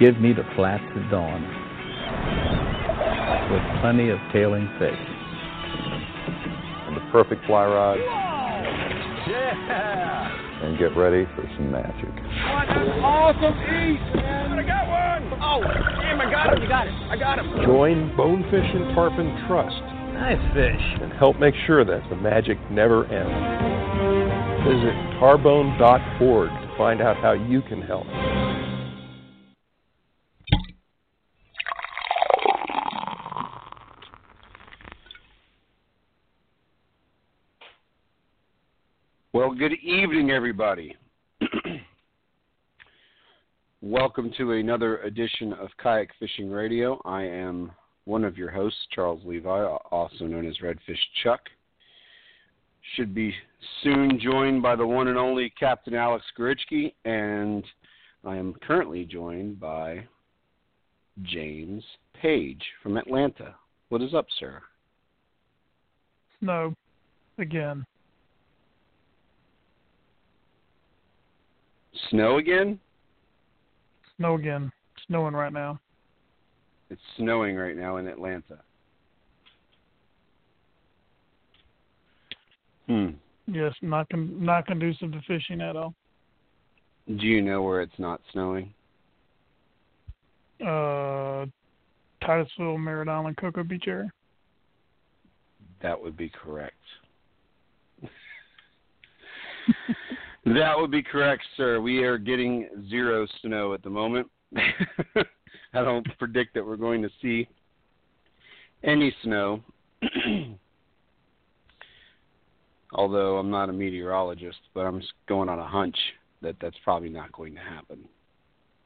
give me the flats at dawn with plenty of tailing fish. And the perfect fly rod. Yeah! And get ready for some magic. What an awesome eat, man! I got one! Oh, damn, I got him, you got it. I got him. Join Bonefish and Tarpon Trust Nice fish. and help make sure that the magic never ends. Visit tarbone.org to find out how you can help. Well, good evening, everybody. Welcome to another edition of Kayak Fishing Radio. I am one of your hosts, Charles Levi, also known as Redfish Chuck. Should be soon joined by the one and only Captain Alex Gorichky, and I am currently joined by James Page from Atlanta. What is up, sir? Snow again. Snow again? Snow again. Snowing right now. It's snowing right now in Atlanta. Hmm. Yes, not con- not conducive to fishing at all. Do you know where it's not snowing? Uh, Titusville, Merritt Island, Cocoa Beach area. That would be correct. that would be correct, sir. We are getting zero snow at the moment. I don't predict that we're going to see any snow. Although I'm not a meteorologist, but I'm just going on a hunch that that's probably not going to happen.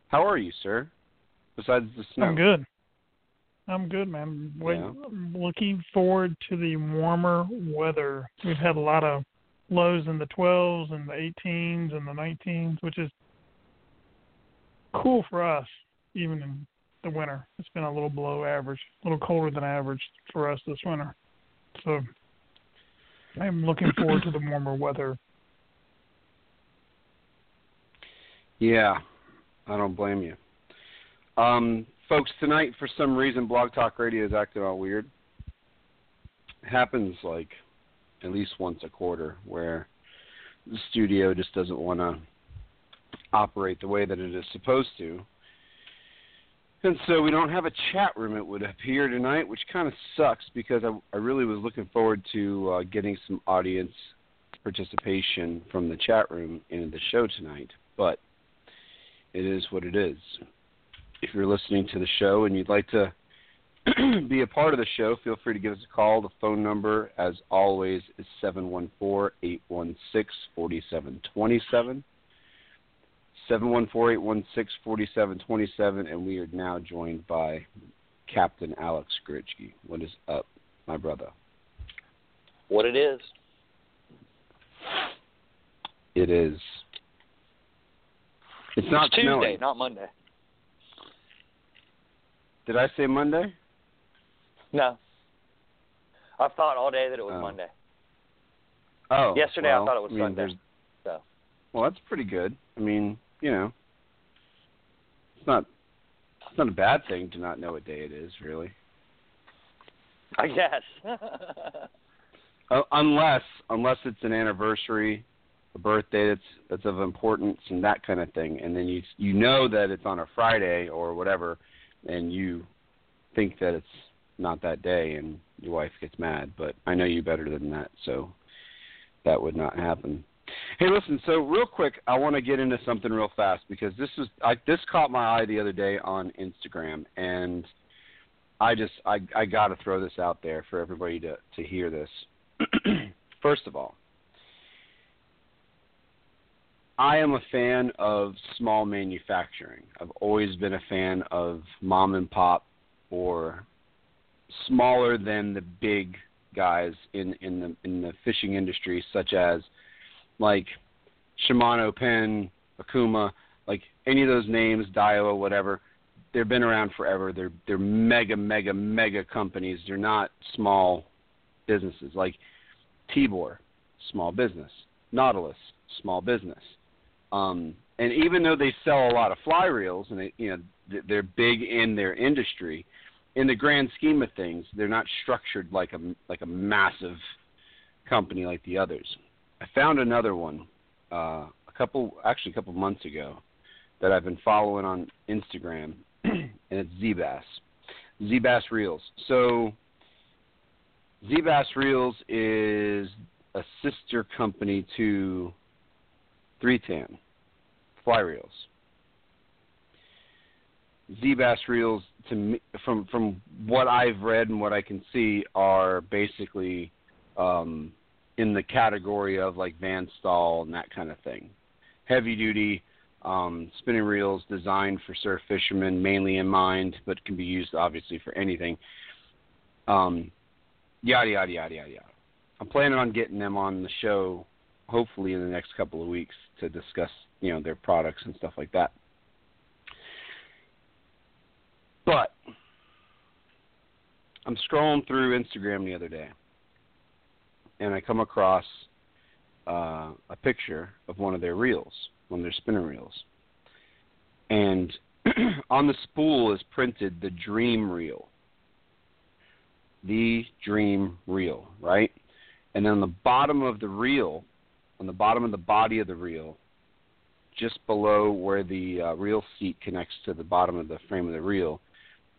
How are you, sir? Besides the snow. I'm good. I'm good, man. Wait, Yeah. Looking forward to the warmer weather. We've had a lot of lows in the 12s and the 18s and the 19s, which is cool for us, even in the winter. It's been a little below average, a little colder than average for us this winter. So I'm looking forward to the warmer weather. Yeah, I don't blame you. Um, folks, tonight for some reason Blog Talk Radio is acting all weird. It happens like at least once a quarter where the studio just doesn't want to operate the way that it is supposed to. And so we don't have a chat room, it would appear tonight, which kind of sucks because I, I really was looking forward to uh, getting some audience participation from the chat room in the show tonight. But it is what it is. If you're listening to the show and you'd like to be a part of the show, feel free to give us a call. The phone number, as always, is 714 816 4727. 714-816-4727, and we are now joined by Captain Alex Gorichky. What is up, my brother? What it is. It is. It's not it's Tuesday, snowing. not Monday. Did I say Monday? No. I've thought all day that it was Oh. Monday. Oh. Yesterday well, I thought it was mean, Sunday. there's- So Well, that's pretty good. I mean, you know, it's not it's not a bad thing to not know what day it is, really. I guess. Uh, unless unless it's an anniversary, a birthday that's that's of importance and that kind of thing, and then you you know that it's on a Friday or whatever, and you think that it's not that day, and your wife gets mad. But I know you better than that, so that would not happen. Hey, listen. So real quick, I want to get into something real fast because this is I, this caught my eye the other day on Instagram, and I just I I got to throw this out there for everybody to to hear this. First of all, I am a fan of small manufacturing. I've always been a fan of mom and pop or smaller than the big guys in in the in the fishing industry such as like Shimano, Penn, Okuma, like any of those names, Daiwa, whatever. They've been around forever. They're they're mega mega mega companies. They're not small businesses. Like Tibor, small business. Nautilus, small business. Um, and even though they sell a lot of fly reels and they, you know they're big in their industry, in the grand scheme of things, they're not structured like a like a massive company like the others. I found another one uh, a couple actually a couple months ago that I've been following on Instagram, and it's ZeeBaas. ZeeBaas Reels. So ZeeBaas Reels is a sister company to 310 Fly Reels. ZeeBaas Reels, to me, from from what I've read and what I can see, are basically um, in the category of like Van Staal and that kind of thing. Heavy duty um, spinning reels designed for surf fishermen, mainly in mind, but can be used obviously for anything. Um, yada yada yada yada yada. I'm planning on getting them on the show, hopefully in the next couple of weeks to discuss, you know, their products and stuff like that. But I'm scrolling through Instagram the other day, and I come across uh, a picture of one of their reels, one of their spinner reels, and on the spool is printed the Dream Reel. The Dream Reel, right? And then on the bottom of the reel, on the bottom of the body of the reel, just below where the uh, reel seat connects to the bottom of the frame of the reel,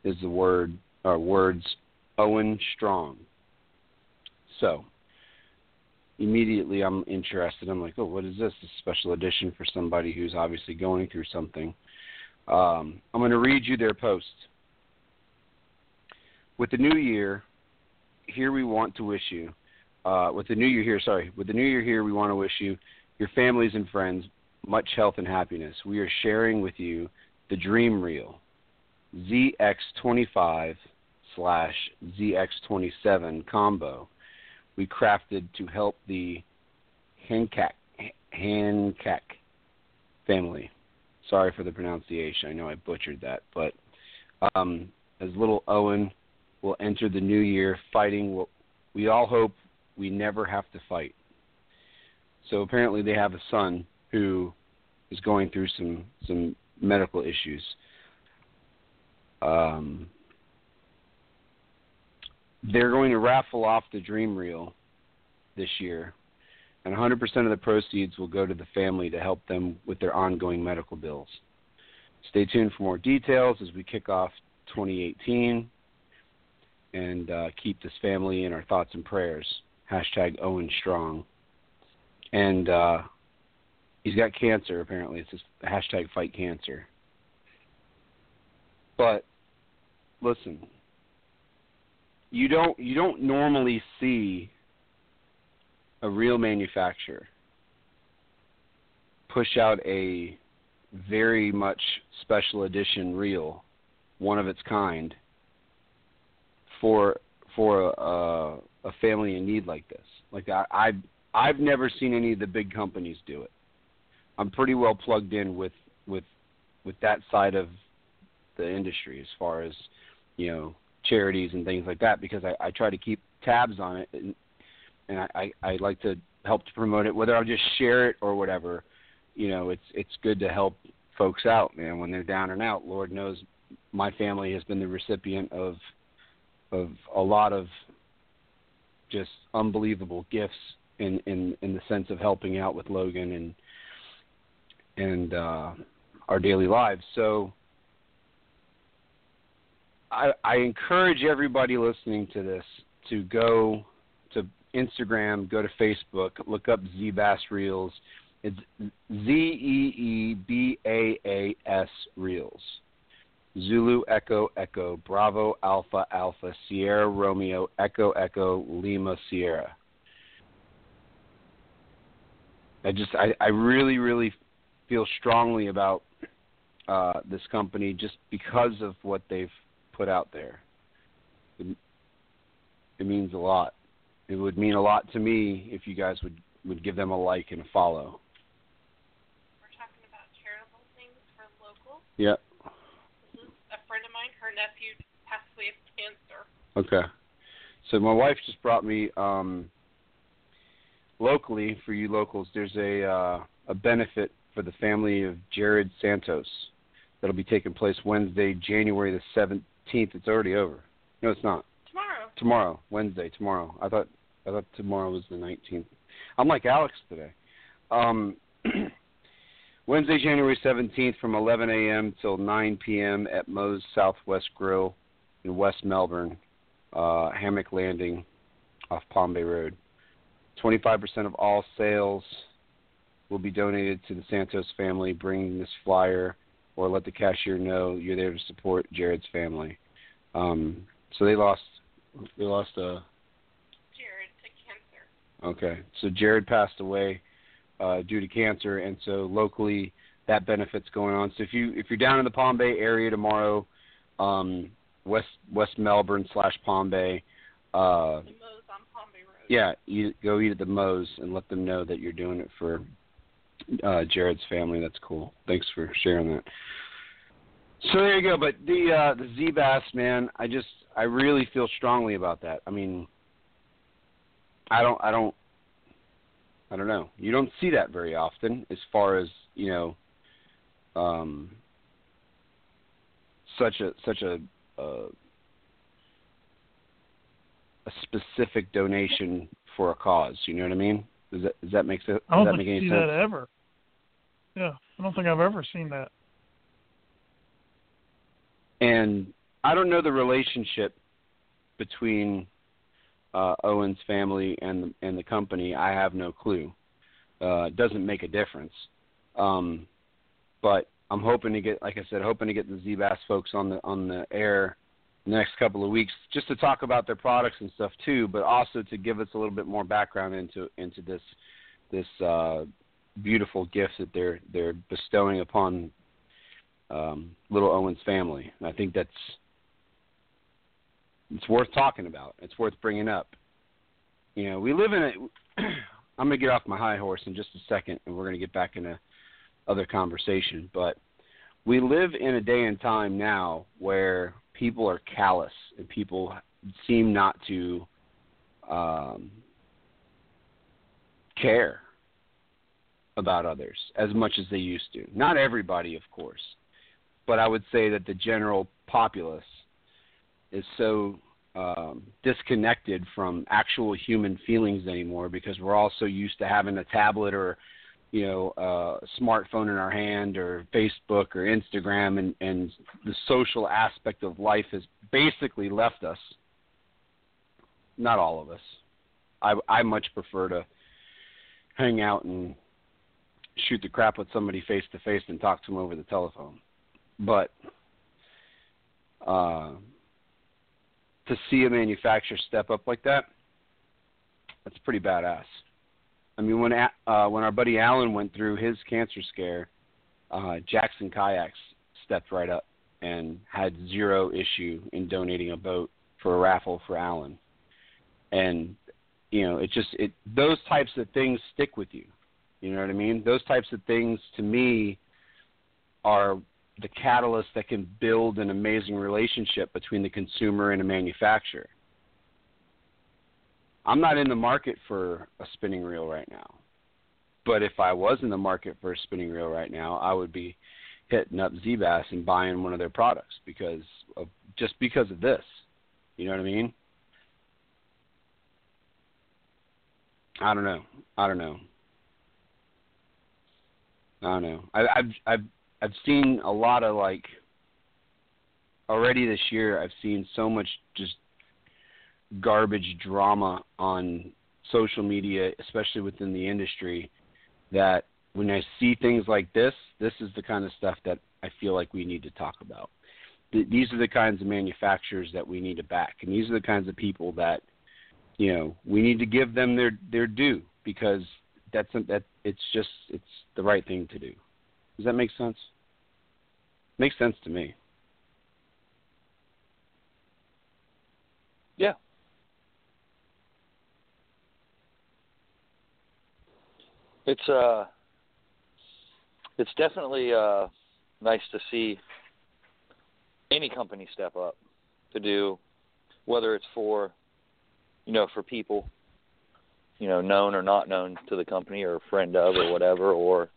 is the word or words Owen Strong. So immediately I'm interested. I'm like, oh, what is this? A special edition for somebody who's obviously going through something. Um, I'm going to read you their post. With the new year, here we want to wish you. Uh, with the new year here, sorry, with the new year here, we want to wish you, your families and friends, much health and happiness. We are sharing with you the Dream Reel, ZX25 slash ZX27 combo we crafted to help the Hancock, Hancock family. Sorry for the pronunciation. I know I butchered that, but um, as little Owen will enter the new year fighting what we all hope we never have to fight. So apparently they have a son who is going through some some medical issues. Um, they're going to raffle off the Dream Reel this year, and 100% of the proceeds will go to the family to help them with their ongoing medical bills. Stay tuned for more details as we kick off 2018 and uh, keep this family in our thoughts and prayers. Hashtag Owen Strong. And uh, he's got cancer, apparently. It's just hashtag fight cancer. But listen, you don't you don't normally see a reel manufacturer push out a very much special edition reel, one of its kind, for for a, a family in need like this. Like I, I've I've never seen any of the big companies do it. I'm pretty well plugged in with with with that side of the industry as far as you know charities and things like that because I, I try to keep tabs on it and, and I, I, I like to help to promote it whether I'll just share it or whatever. You know, it's it's good to help folks out, man, when they're down and out. Lord knows my family has been the recipient of of a lot of just unbelievable gifts in in in the sense of helping out with Logan and and uh our daily lives. So I, I encourage everybody listening to this to go to Instagram, go to Facebook, look up ZeeBaas Reels. It's Z E E B A A S Reels. Zulu Echo Echo Bravo Alpha Alpha Sierra Romeo Echo Echo Lima Sierra. I just I, I really really feel strongly about uh, this company just because of what they've put out there. It, it means a lot. It would mean a lot to me if you guys would would give them a like and a follow. We're talking about charitable things for local. Yeah. This is a friend of mine. Her nephew passed away of cancer. Okay. So my wife just brought me um locally for you locals there's a uh a benefit for the family of Jared Santos. That'll be taking place Wednesday, January the seventeenth. It's already over. No, it's not. Tomorrow. Tomorrow, Wednesday, tomorrow. I thought I thought tomorrow was the nineteenth. I'm like Alex today. Um, Wednesday, January seventeenth, from 11 a.m. till 9 p.m. at Moe's Southwest Grill in West Melbourne, uh, Hammock Landing, off Palm Bay Road. 25% of all sales will be donated to the Santos family. Bring this flyer or let the cashier know you're there to support Jared's family. Um, so they lost. They lost a. Jared to cancer. Okay, so Jared passed away uh, due to cancer, and so locally that benefit's going on. So if you if you're down in the Palm Bay area tomorrow, um, West West Melbourne slash Palm Bay, uh, The Moe's on Palm Bay Road. yeah, you go eat at the Moe's and let them know that you're doing it for uh, Jared's family. That's cool. Thanks for sharing that. So there you go. But the uh, the ZeeBaas man, I just I really feel strongly about that. I mean, I don't I don't I don't know. You don't see that very often, as far as you know. Um, such a such a uh, a specific donation for a cause. You know what I mean? Does that does that make sense? I don't does that make any see sense? that ever. Yeah, I don't think I've ever seen that. And I don't know the relationship between uh, Owen's family and the, and the company. I have no clue. Uh, it doesn't make a difference. Um, but I'm hoping to get, like I said, hoping to get the ZeeBaas folks on the on the air the next couple of weeks, just to talk about their products and stuff too, but also to give us a little bit more background into into this this uh, beautiful gifts that they're they're bestowing upon um, little Owen's family. And I think that's it's worth talking about. It's worth bringing up. You know, we live in a. I'm gonna get off my high horse in just a second, and we're gonna get back into other conversation. But we live in a day and time now where people are callous and people seem not to um, care about others as much as they used to. Not everybody, of course, but I would say that the general populace is so um, disconnected from actual human feelings anymore because we're all so used to having a tablet or you know a smartphone in our hand or Facebook or Instagram and and the social aspect of life has basically left us. Not all of us. I I much prefer to hang out and shoot the crap with somebody face to face and talk to them over the telephone. But uh, to see a manufacturer step up like that, that's pretty badass. I mean, when uh, when our buddy Alan went through his cancer scare, uh, Jackson Kayaks stepped right up and had zero issue in donating a boat for a raffle for Alan. And you know, it just it those types of things stick with you. You know what I mean? Those types of things to me are the catalyst that can build an amazing relationship between the consumer and a manufacturer. I'm not in the market for a spinning reel right now. But if I was in the market for a spinning reel right now, I would be hitting up ZeeBaas and buying one of their products because of just because of this. You know what I mean? I don't know. I don't know. I don't know. I, I've I've I've seen a lot of like already this year. I've seen so much just garbage drama on social media, especially within the industry, that when I see things like this, this is the kind of stuff that I feel like we need to talk about. Th- these are the kinds of manufacturers that we need to back, and these are the kinds of people that you know we need to give them their their due because that's that it's just it's the right thing to do. Does that make sense? Makes sense to me. Yeah. It's uh it's definitely uh nice to see any company step up to do whether it's for you know, for people, you know, known or not known to the company or a friend of or whatever, or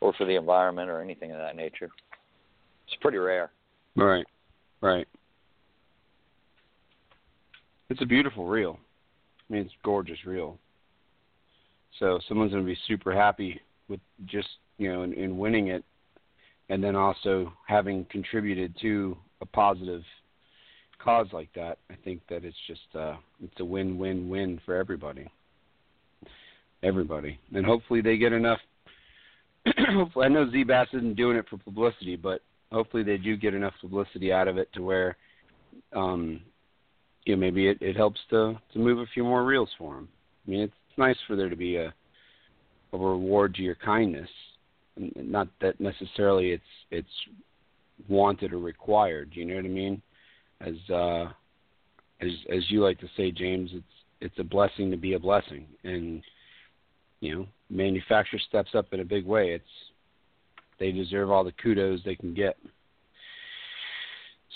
or for the environment or anything of that nature. It's pretty rare. Right. Right. It's a beautiful reel. I mean, it's gorgeous reel. So someone's going to be super happy with just you know in, in winning it, and then also having contributed to a positive cause like that. I think that it's just uh, it's a win-win-win for everybody. Everybody, and hopefully they get enough. hopefully, I know ZeeBaas isn't doing it for publicity, but hopefully they do get enough publicity out of it to where, um, you know, maybe it, it helps to to move a few more reels for them. I mean, it's nice for there to be a a reward to your kindness. Not that necessarily it's it's wanted or required. You know what I mean? As uh, as as you like to say, James, it's it's a blessing to be a blessing, and you know, manufacturer steps up in a big way. It's they deserve all the kudos they can get.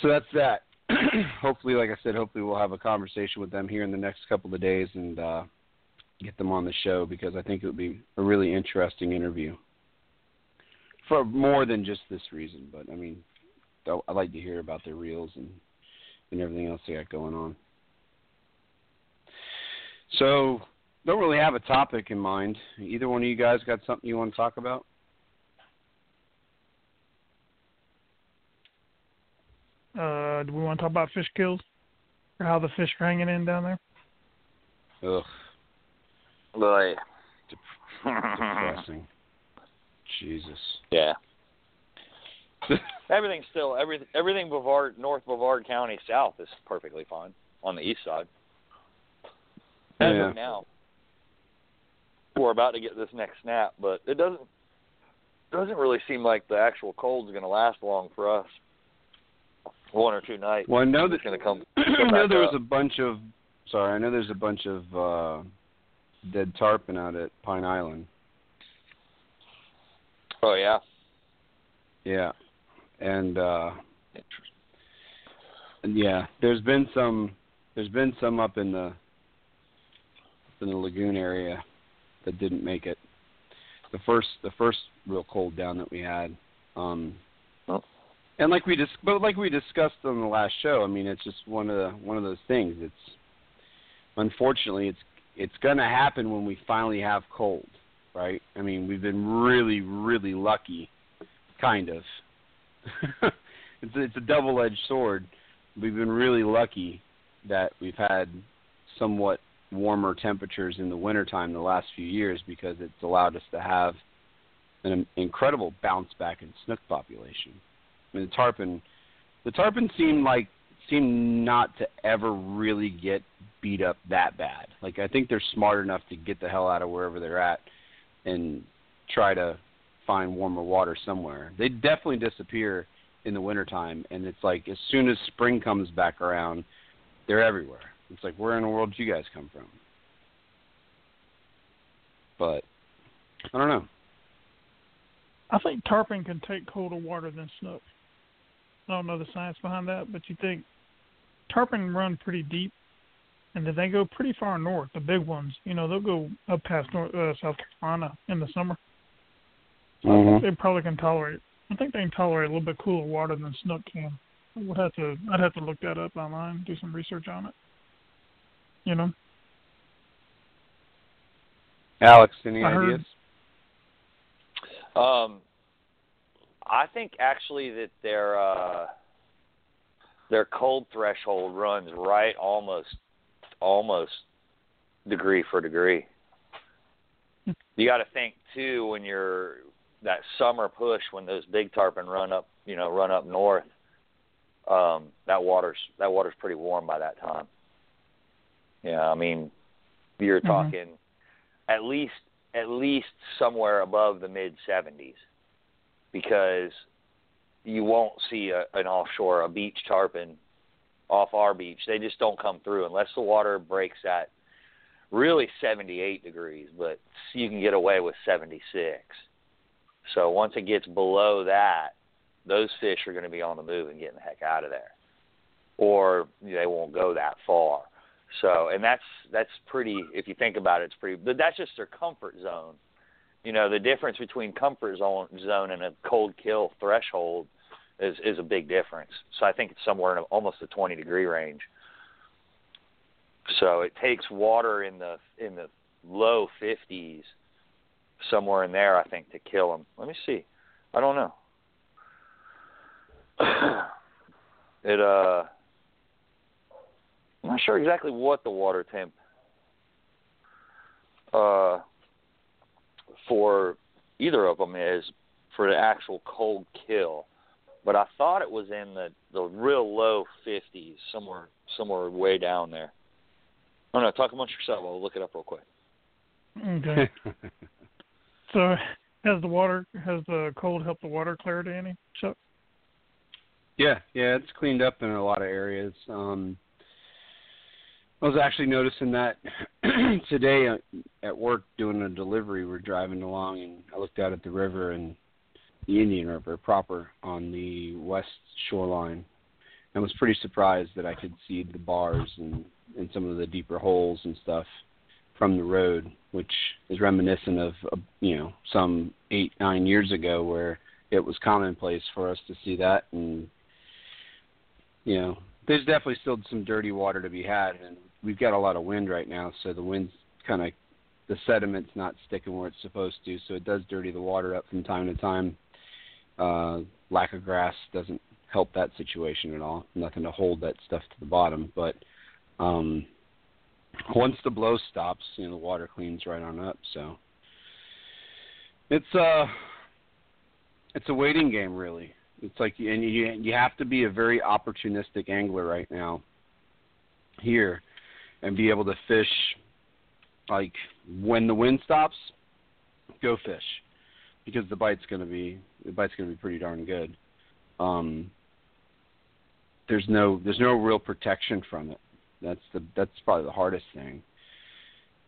So that's that. hopefully, like I said, hopefully we'll have a conversation with them here in the next couple of days and uh, get them on the show because I think it would be a really interesting interview for more than just this reason. But I mean, I'd like to hear about their reels and and everything else they got going on. So, don't really have a topic in mind. Either one of you guys got something you want to talk about? Uh, do we want to talk about fish kills or how the fish are hanging in down there? Ugh. Boy. Depressing. Jesus. Yeah. everything's still every everything Brevard North Brevard County south is perfectly fine on the east side. As Yeah. of now. We're about to get this next snap, but it doesn't doesn't really seem like the actual cold's going to last long for us. One or two nights. Well, I know It's that going to come. I know there was up. a bunch of sorry, I know there's a bunch of uh dead tarpon out at Pine Island. Oh yeah. Yeah. And uh yeah, there's been some there's been some up in the in the lagoon area that didn't make it. The first the first real cold down that we had. Um Oh. and like we dis- but like we discussed on the last show, I mean it's just one of the one of those things. It's unfortunately it's it's gonna happen when we finally have cold, right? I mean we've been really, really lucky kind of. it's a, it's a double-edged sword. We've been really lucky that we've had somewhat warmer temperatures in the wintertime the last few years because it's allowed us to have an incredible bounce back in snook population. I mean, the tarpon, the tarpon seem like seem not to ever really get beat up that bad. Like I think they're smart enough to get the hell out of wherever they're at and try to find warmer water somewhere. They definitely disappear in the wintertime and it's like as soon as spring comes back around, they're everywhere. It's like where in the world did you guys come from? But I don't know. I think tarpon can take colder water than snook. I don't know the science behind that, but you think tarpon run pretty deep, and then they go pretty far north. The big ones, you know, they'll go up past North, uh, South Carolina in the summer. So I think they probably can tolerate. I think they can tolerate a little bit cooler water than snook can. I would have to. I'd have to look that up online, do some research on it. You know, Alex, any I heard- ideas? Um, I think actually that their uh, their cold threshold runs right almost almost degree for degree. You got to think too when you're that summer push when those big tarpon run up, you know, run up north. Um, that water's that water's pretty warm by that time. Yeah, I mean, you're Mhm. talking at least at least somewhere above the mid 70s because you won't see a, an offshore a beach tarpon off our beach. They just don't come through unless the water breaks at really 78 degrees, but you can get away with 76. So once it gets below that, those fish are going to be on the move and getting the heck out of there, or they won't go that far. So, and that's that's pretty. If you think about it, it's pretty. But that's just their comfort zone. you know, the difference between comfort zone zone and a cold kill threshold is is a big difference. So I think it's somewhere in a, almost a 20 degree range. So it takes water in the in the low 50s, somewhere in there, I think, to kill them. Let me see. I don't know. it uh, I'm not sure exactly what the water temp uh for either of them is for the actual cold kill, but I thought it was in the the real low 50s, somewhere somewhere way down there. I don't know. Talk amongst yourself. I'll look it up real quick. Okay. so has the water has the cold helped the water clarity any? Chuck? Yeah, yeah, it's cleaned up in a lot of areas. Um I was actually noticing that today uh, at work doing a delivery. We're driving along, and I looked out at the river and the Indian River proper on the west shoreline, and was pretty surprised that I could see the bars and and some of the deeper holes and stuff from the road, which is reminiscent of uh, you know some eight nine years ago where it was commonplace for us to see that and you know there's definitely still some dirty water to be had and we've got a lot of wind right now, so the wind's kind of the sediment's not sticking where it's supposed to, so it does dirty the water up from time to time. Uh, lack of grass doesn't help that situation at all. Nothing to hold that stuff to the bottom, but um, once the blow stops, you know the water cleans right on up. So it's uh it's a waiting game, really. It's like and you you have to be a very opportunistic angler right now here and be able to fish like when the wind stops, go fish because the bite's going to be the bite's going to be pretty darn good. Um, there's no there's no real protection from it. That's the that's probably the hardest thing.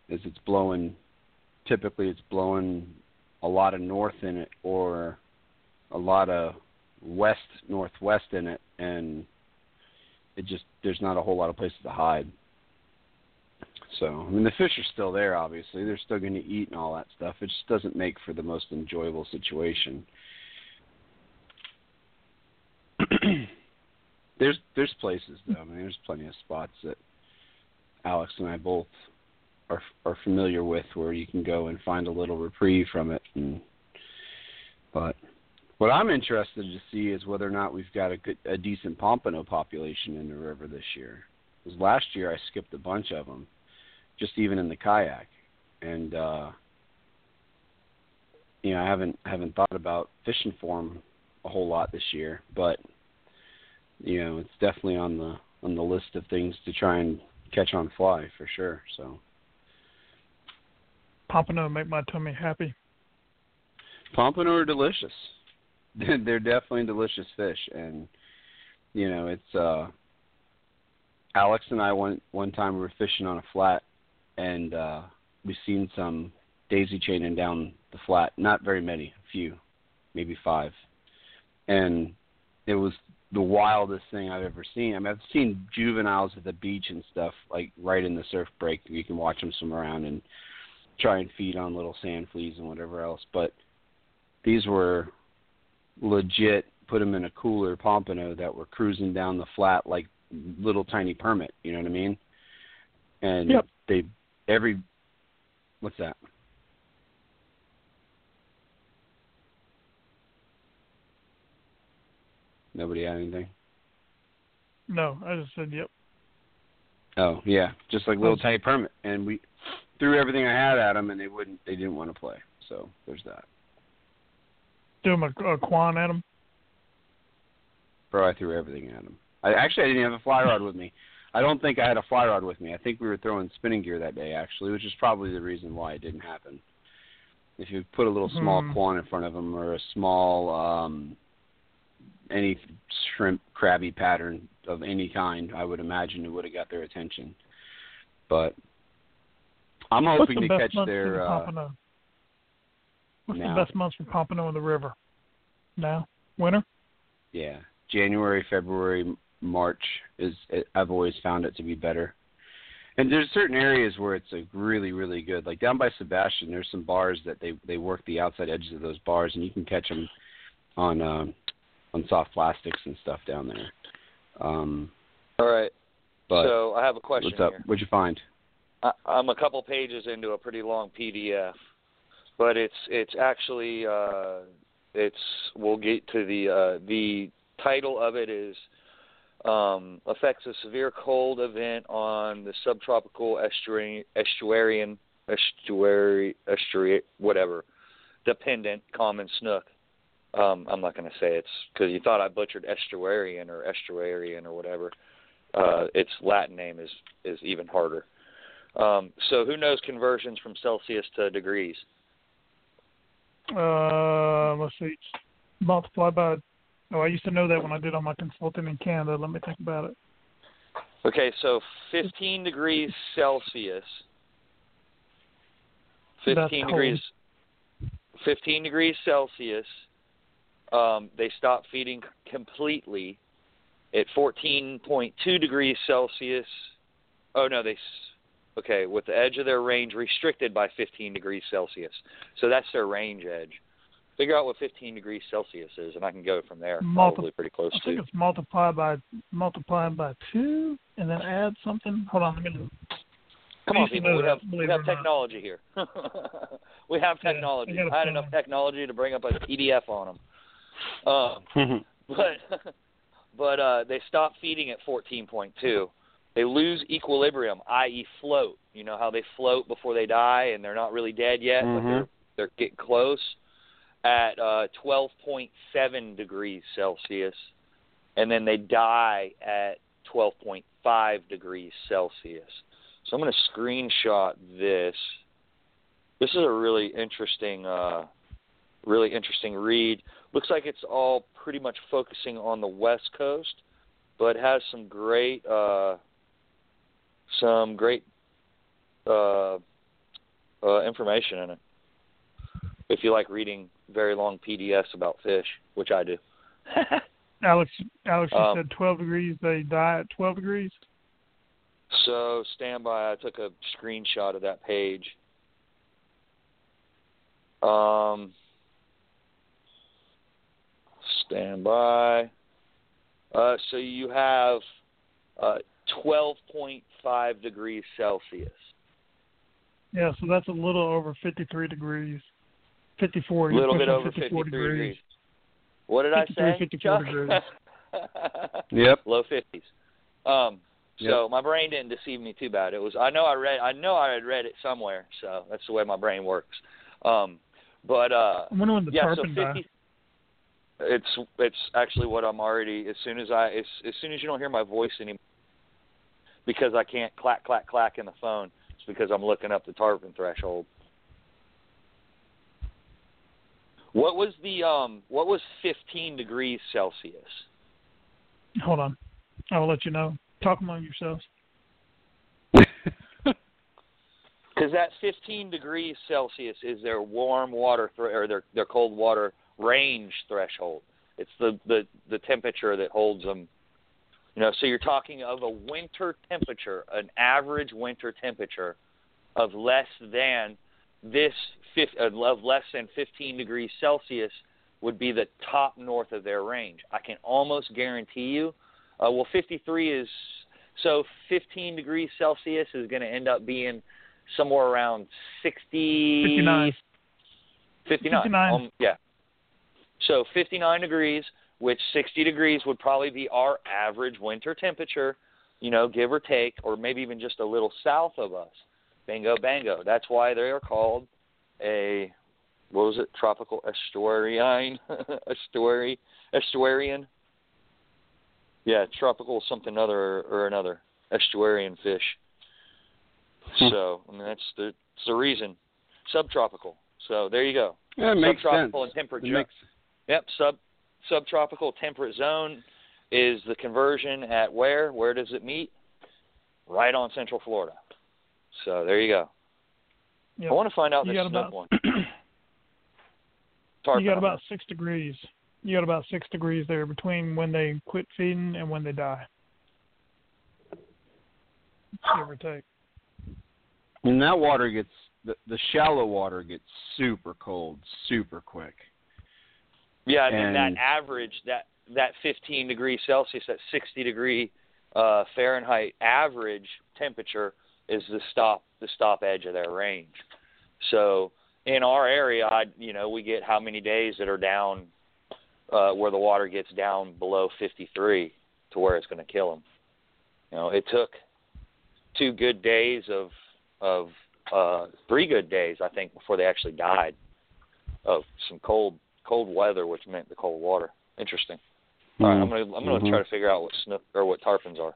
Is it's blowing typically it's blowing a lot of north in it or a lot of west northwest in it and it just there's not a whole lot of places to hide. So, I mean, the fish are still there. Obviously, they're still going to eat and all that stuff. It just doesn't make for the most enjoyable situation. There's there's places though. I mean, there's plenty of spots that Alex and I both are are familiar with where you can go and find a little reprieve from it. And but what I'm interested to see is whether or not we've got a good a decent pompano population in the river this year. Because last year I skipped a bunch of them just even in the kayak. And uh you know, I haven't haven't thought about fishing for them a whole lot this year, but you know, it's definitely on the on the list of things to try and catch on fly for sure. So pompano make my tummy happy. Pompano are delicious. They're definitely delicious fish, and you know, it's uh Alex and I went one time we were fishing on a flat and uh, we've seen some daisy chaining down the flat. Not very many, a few, maybe five, and it was the wildest thing I've ever seen. I mean, I've seen juveniles at the beach and stuff, like right in the surf break. You can watch them swim around and try and feed on little sand fleas and whatever else. But these were legit. Put them in a cooler pompano that were cruising down the flat like little tiny permit. You know what I mean? And yep. they every what's that? Nobody had anything. No, I just said yep. Oh yeah, just like little tiny permit, and we threw everything I had at them, and they wouldn't. They didn't want to play. So there's that. Threw them a, a Kwan at them. Bro, I threw everything at them. I actually I didn't have a fly rod with me. I don't think I had a fly rod with me. I think we were throwing spinning gear that day actually, which is probably the reason why it didn't happen. If you put a little small Hmm. Kwan in front of them or a small um any shrimp crabby pattern of any kind, I would imagine it would have got their attention. But I'm hoping to catch their the uh? What's now. the best months for pompano in the river? Now, winter. yeah, January, February, March is I've always found it to be better. And there's certain areas where it's like really, really good. Like down by Sebastian, there's some bars that they they work the outside edges of those bars, and you can catch them on um, on soft plastics and stuff down there. Um, All right. but so I have a question what's up? here. What'd you find? I, I'm a couple pages into a pretty long PDF, but it's it's actually uh, it's we'll get to the uh, the title of it is um, affects a severe cold event on the subtropical estuary, estuarian estuary estuary whatever dependent common snook. Um, I'm not going to say it's because you thought I butchered estuarian or estuarian or whatever. Uh, its Latin name is is even harder. Um, so who knows conversions from Celsius to degrees? Uh, let's see. Multiply by. Oh, I used to know that when I did all my consulting in Canada. Let me think about it. Okay, so 15 degrees Celsius. That's 15 cold. degrees. 15 degrees Celsius. Um, they stop feeding completely at 14.2 degrees Celsius. Oh no, they. Okay, with the edge of their range restricted by 15 degrees Celsius. So that's their range edge. Figure out what 15 degrees Celsius is, and I can go from there. Multi- Probably pretty close I to. think it's multiplied by multiplied by two, and then add something. Hold on, let me. Come I on, to people. We have we have technology here. we have I technology. I had enough technology to bring up a PDF on them. Um, but but uh, they stop feeding at 14.2. They lose equilibrium, i.e., float. You know how they float before they die, and they're not really dead yet, but Mhm. they're they're getting close at uh, 12.7 degrees Celsius, and then they die at 12.5 degrees Celsius. So I'm going to screenshot this. This is a really interesting, uh, really interesting read. Looks like it's all pretty much focusing on the West Coast, but has some great, uh, some great uh, uh, information in it. If you like reading very long PDFs about fish, which I do. Alex, Alex, you Um, said 12 degrees. They die at 12 degrees. So stand by. I took a screenshot of that page. Um, stand by. Uh, so you have uh, 12.5 degrees Celsius. Yeah, so that's a little over 53 degrees. 54. A little bit over 54 53 degrees. degrees. What did I say? 54 Chuck? degrees. Yep. Low 50s. Um, so Yep. my brain didn't deceive me too bad. It was I know I read I know I had read it somewhere, so that's the way my brain works. Um, but uh, I wonder when the yeah, so 50. It's it's actually what I'm already as soon as I as, as soon as you don't hear my voice anymore because I can't clack clack clack in the phone. It's because I'm looking up the tarpon threshold. What was the um what was 15 degrees Celsius? Hold on. I will let you know. Talk among yourselves. Because that 15 degrees Celsius is their warm water thr or their their cold water range threshold. It's the the the temperature that holds them. You know, so you're talking of a winter temperature, an average winter temperature of less than this uh, of less than 15 degrees Celsius would be the top north of their range. I can almost guarantee you. Uh, well, 53 is so 15 degrees Celsius is going to end up being somewhere around 60 59. 59. 59. Um, yeah. So 59 degrees, which 60 degrees would probably be our average winter temperature, you know, give or take, or maybe even just a little south of us. Bingo, bango. That's why they are called a what was it? Tropical estuarine, estuary, estuarian. Yeah, tropical something other or another estuarian fish. Hmm. So I mean that's the it's the reason. Subtropical. So there you go. Yeah, it makes sense. subtropical and temperate It makes Yep, sub subtropical temperate zone is the conversion at where? Where does it meet? Right on Central Florida. So there you go. Yep. I want to find out You this got about- one. you got about six degrees. You got about six degrees there between when they quit feeding and when they die. Give or take. And that water gets the, the shallow water gets super cold, super quick. Yeah, and, then And- that average that that 15 degrees Celsius, that 60 degree uh, Fahrenheit average temperature is the stop the stop edge of their range. So in our area, I you know we get how many days that are down uh, where the water gets down below 53 to where it's going to kill them. You know, it took two good days of of uh, three good days, I think, before they actually died of some cold cold weather, which meant the cold water. Interesting. All right, I'm gonna I'm gonna Mhm. try to figure out what snook or what tarpons are.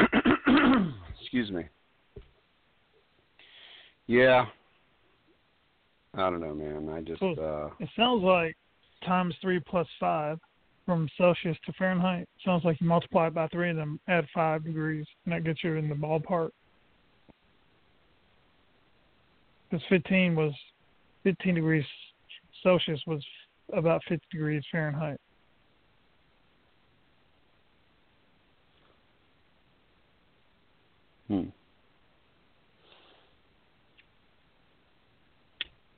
Excuse me. Yeah. I don't know, man. I just Cool. uh It sounds like times three plus five from Celsius to Fahrenheit. Sounds like you multiply it by three and then add five degrees, and that gets you in the ballpark. Because 15 was 15 degrees Celsius was about 50 degrees Fahrenheit. hmm.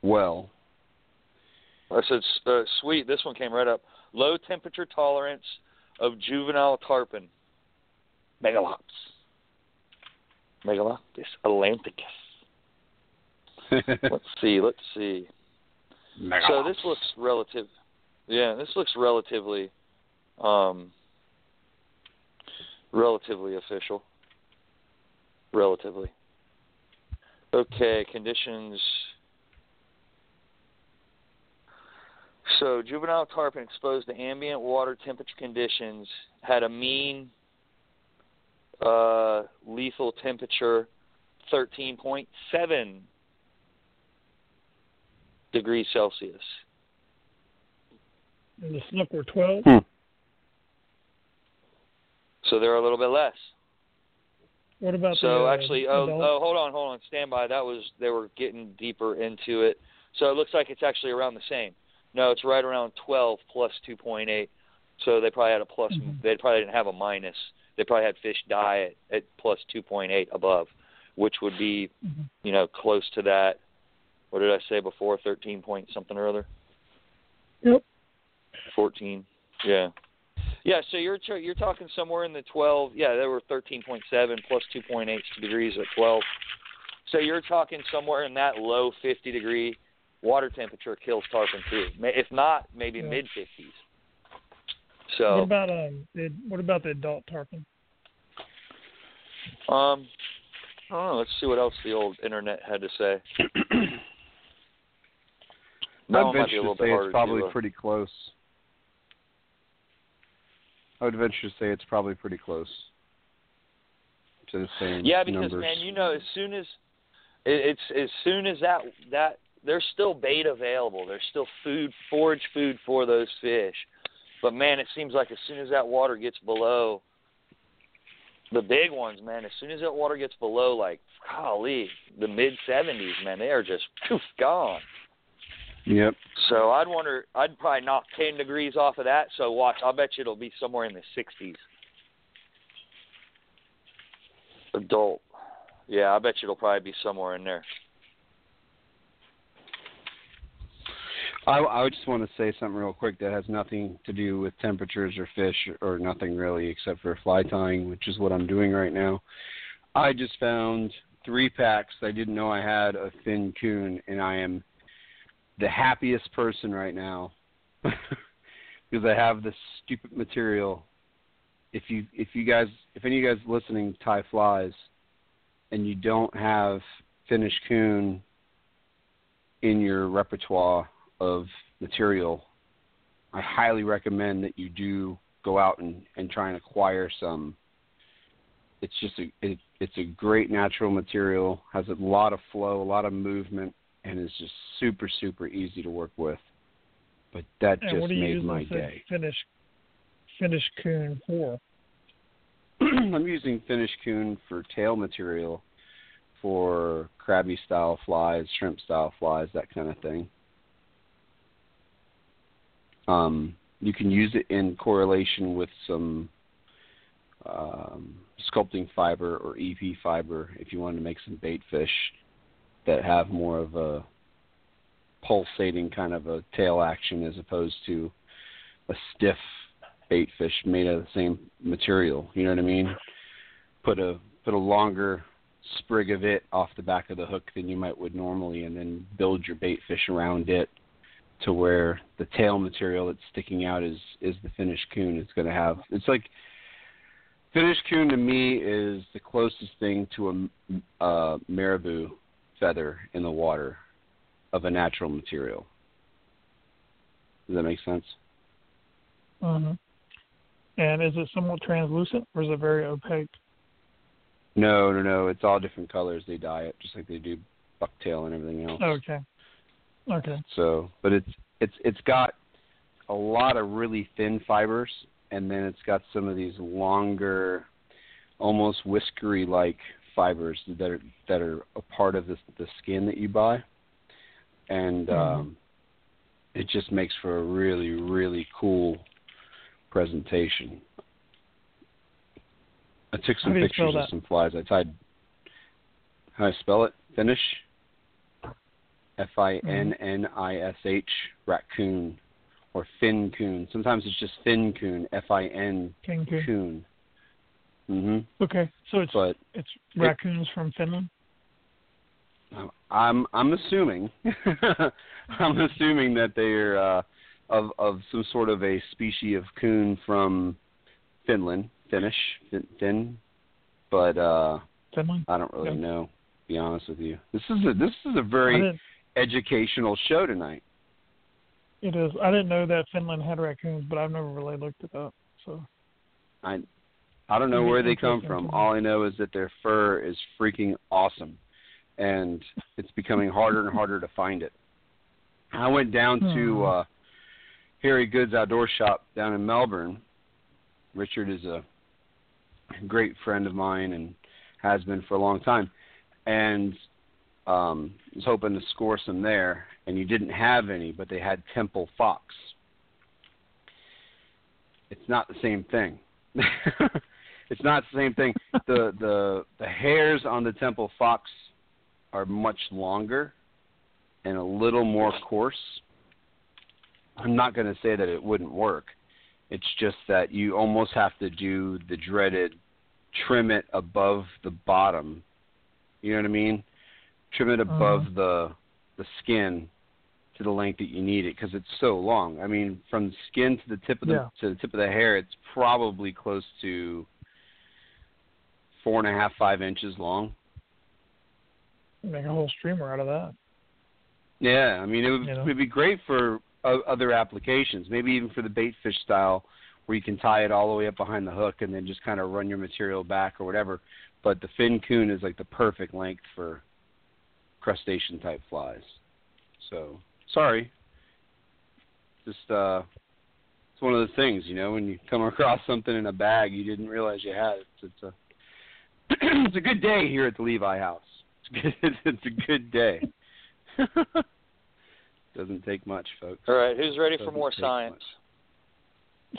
Well, I said, uh, sweet. This one came right up. Low temperature tolerance of juvenile tarpon. Megalops. Megalopus atlanticus. Let's see. Let's see. So this looks relative. Yeah, this looks relatively, um, relatively official. Relatively. Okay, conditions. So juvenile tarpon exposed to ambient water temperature conditions had a mean uh, lethal temperature 13.7 degrees Celsius. And the snook were 12. Hmm. So they're a little bit less. What about So the uh, actually, oh, adult? oh, hold on, hold on, stand by. That was they were getting deeper into it. So it looks like it's actually around the same. No, it's right around 12 plus 2.8. So they probably had a plus. Mhm. They probably didn't have a minus. They probably had fish die at, at plus 2.8 above, which would be, Mhm. you know, close to that. What did I say before? 13 point something or other. Yep. 14. Yeah. Yeah, so you're you're talking somewhere in the 12. Yeah, they were 13.7 plus 2.8 degrees at 12. So you're talking somewhere in that low 50 degree water temperature kills tarpon too. If not, maybe Yeah. mid 50s. So What So, about um? The, what about the adult tarpon? um, I don't know. Let's see what else the old internet had to say. That I'd might venture to say it's probably pretty close. I would venture to say it's probably pretty close to the same Yeah, because numbers. man, you know, as soon as it, it's as soon as that that there's still bait available, there's still food, forage food for those fish. But man, it seems like as soon as that water gets below the big ones, man, as soon as that water gets below like golly, the mid 70s, man, they are just poof gone. Yep. So I'd wonder, I'd probably knock 10 degrees off of that. So watch, I'll bet you it'll be somewhere in the 60s. Adult. Yeah, I bet you it'll probably be somewhere in there. I, I just want to say something real quick that has nothing to do with temperatures or fish or nothing really except for fly tying, which is what I'm doing right now. I just found three packs I didn't know I had of thin coon, and I am the happiest person right now because I have this stupid material. If you if you guys if any of you guys listening tie flies and you don't have finished coon in your repertoire of material, I highly recommend that you do go out and, and try and acquire some. It's just a it, it's a great natural material, has a lot of flow, a lot of movement, and is just super super easy to work with. But that And just what do you made use my day. Finnish Finnish coon for? I'm using Finnish coon for tail material for crabby style flies, shrimp style flies, that kind of thing. Um, you can use it in correlation with some um, sculpting fiber or EP fiber if you wanted to make some bait fish that have more of a pulsating kind of a tail action as opposed to a stiff bait fish made of the same material. You know what I mean? Put a put a longer sprig of it off the back of the hook than you might would normally, and then build your bait fish around it to where the tail material that's sticking out is is the finished coon. It's going to have it's like finished coon to me is the closest thing to a, a marabou feather in the water of a natural material. Does that make sense? Mm-hmm. And is it somewhat translucent or is it very opaque? No, no, no. It's all different colors. They dye it just like they do bucktail and everything else. Okay. Okay. So, but it's it's it's got a lot of really thin fibers, and then it's got some of these longer, almost whiskery like fibers that are that are a part of the the skin that you buy, and Mm-hmm. um, it just makes for a really really cool presentation. I took some How do you spell pictures of some flies. I tied. How do I spell it? Finnish. F I N N I S H raccoon or fin coon. Sometimes it's just fin coon. F I N coon. Mhm. Okay. So it's But it's raccoons from Finland. I'm I'm assuming I'm assuming that they're uh, of of some sort of a species of coon from Finland, Finnish, fin, fin but uh, Finland. I don't really Yeah. know. To be honest with you, this is a this is a very educational show tonight. it is. I didn't know that Finland had raccoons, but I've never really looked it up. So I I don't know where they come from. All I know is that their fur is freaking awesome, and it's becoming harder and harder to find it. I went down to Hmm. uh, Harry Goode's Outdoor Shop down in Melbourne. Richard is a great friend of mine and has been for a long time, and um, was hoping to score some there. And you didn't have any, but they had Temple Fox. It's not the same thing. it's not the same thing. The the the hairs on the Temple Fox are much longer and a little more coarse. I'm not going to say that it wouldn't work. It's just that you almost have to do the dreaded trim it above the bottom. You know what I mean? Trim it mm-hmm. above the the skin to the length that you need it because it's so long. I mean, from the skin to the tip of the Yeah. to the tip of the hair, it's probably close to four and a half, five inches long. make a whole streamer out of that. Yeah, I mean, it would You know? it'd be great for o- other applications. Maybe even for the bait fish style, where you can tie it all the way up behind the hook and then just kind of run your material back or whatever. But the fin coon is like the perfect length for crustacean type flies. So sorry, just uh, it's one of those things, you know, when you come across something in a bag you didn't realize you had. It's, it's a it's a good day here at the Levi House. It's, good, it's a good day. Doesn't take much, folks. All right, who's ready for Doesn't more take science?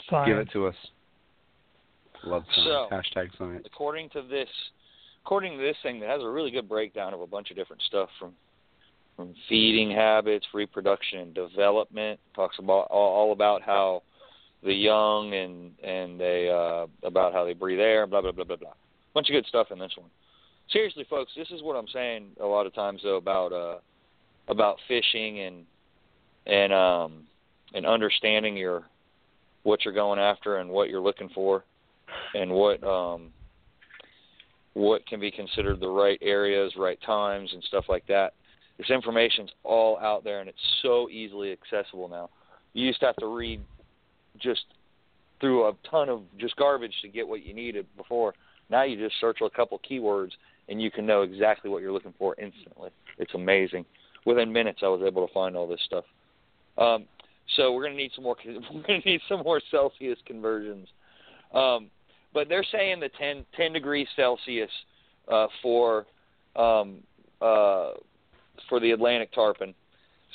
Science. Give it to us. Love science. So- Hashtag science. According to this, according to this thing that has a really good breakdown of a bunch of different stuff from from feeding habits, reproduction, and development. Talks about all, all about how the young and and they uh, about how they breathe air. Blah blah blah blah blah. Bunch of good stuff in this one. Seriously, folks, this is what I'm saying a lot of times though about uh about fishing and and um and understanding your what you're going after and what you're looking for and what um what can be considered the right areas, right times and stuff like that. This information's all out there and it's so easily accessible now. You used to have to read just through a ton of just garbage to get what you needed before. Now you just search a couple keywords and you can know exactly what you're looking for instantly. It's amazing. Within minutes, I was able to find all this stuff. Um, so we're going to need some more. We're going to need some more Celsius conversions. Um, but they're saying the 10, 10 degrees Celsius uh, for um, uh, for the Atlantic tarpon.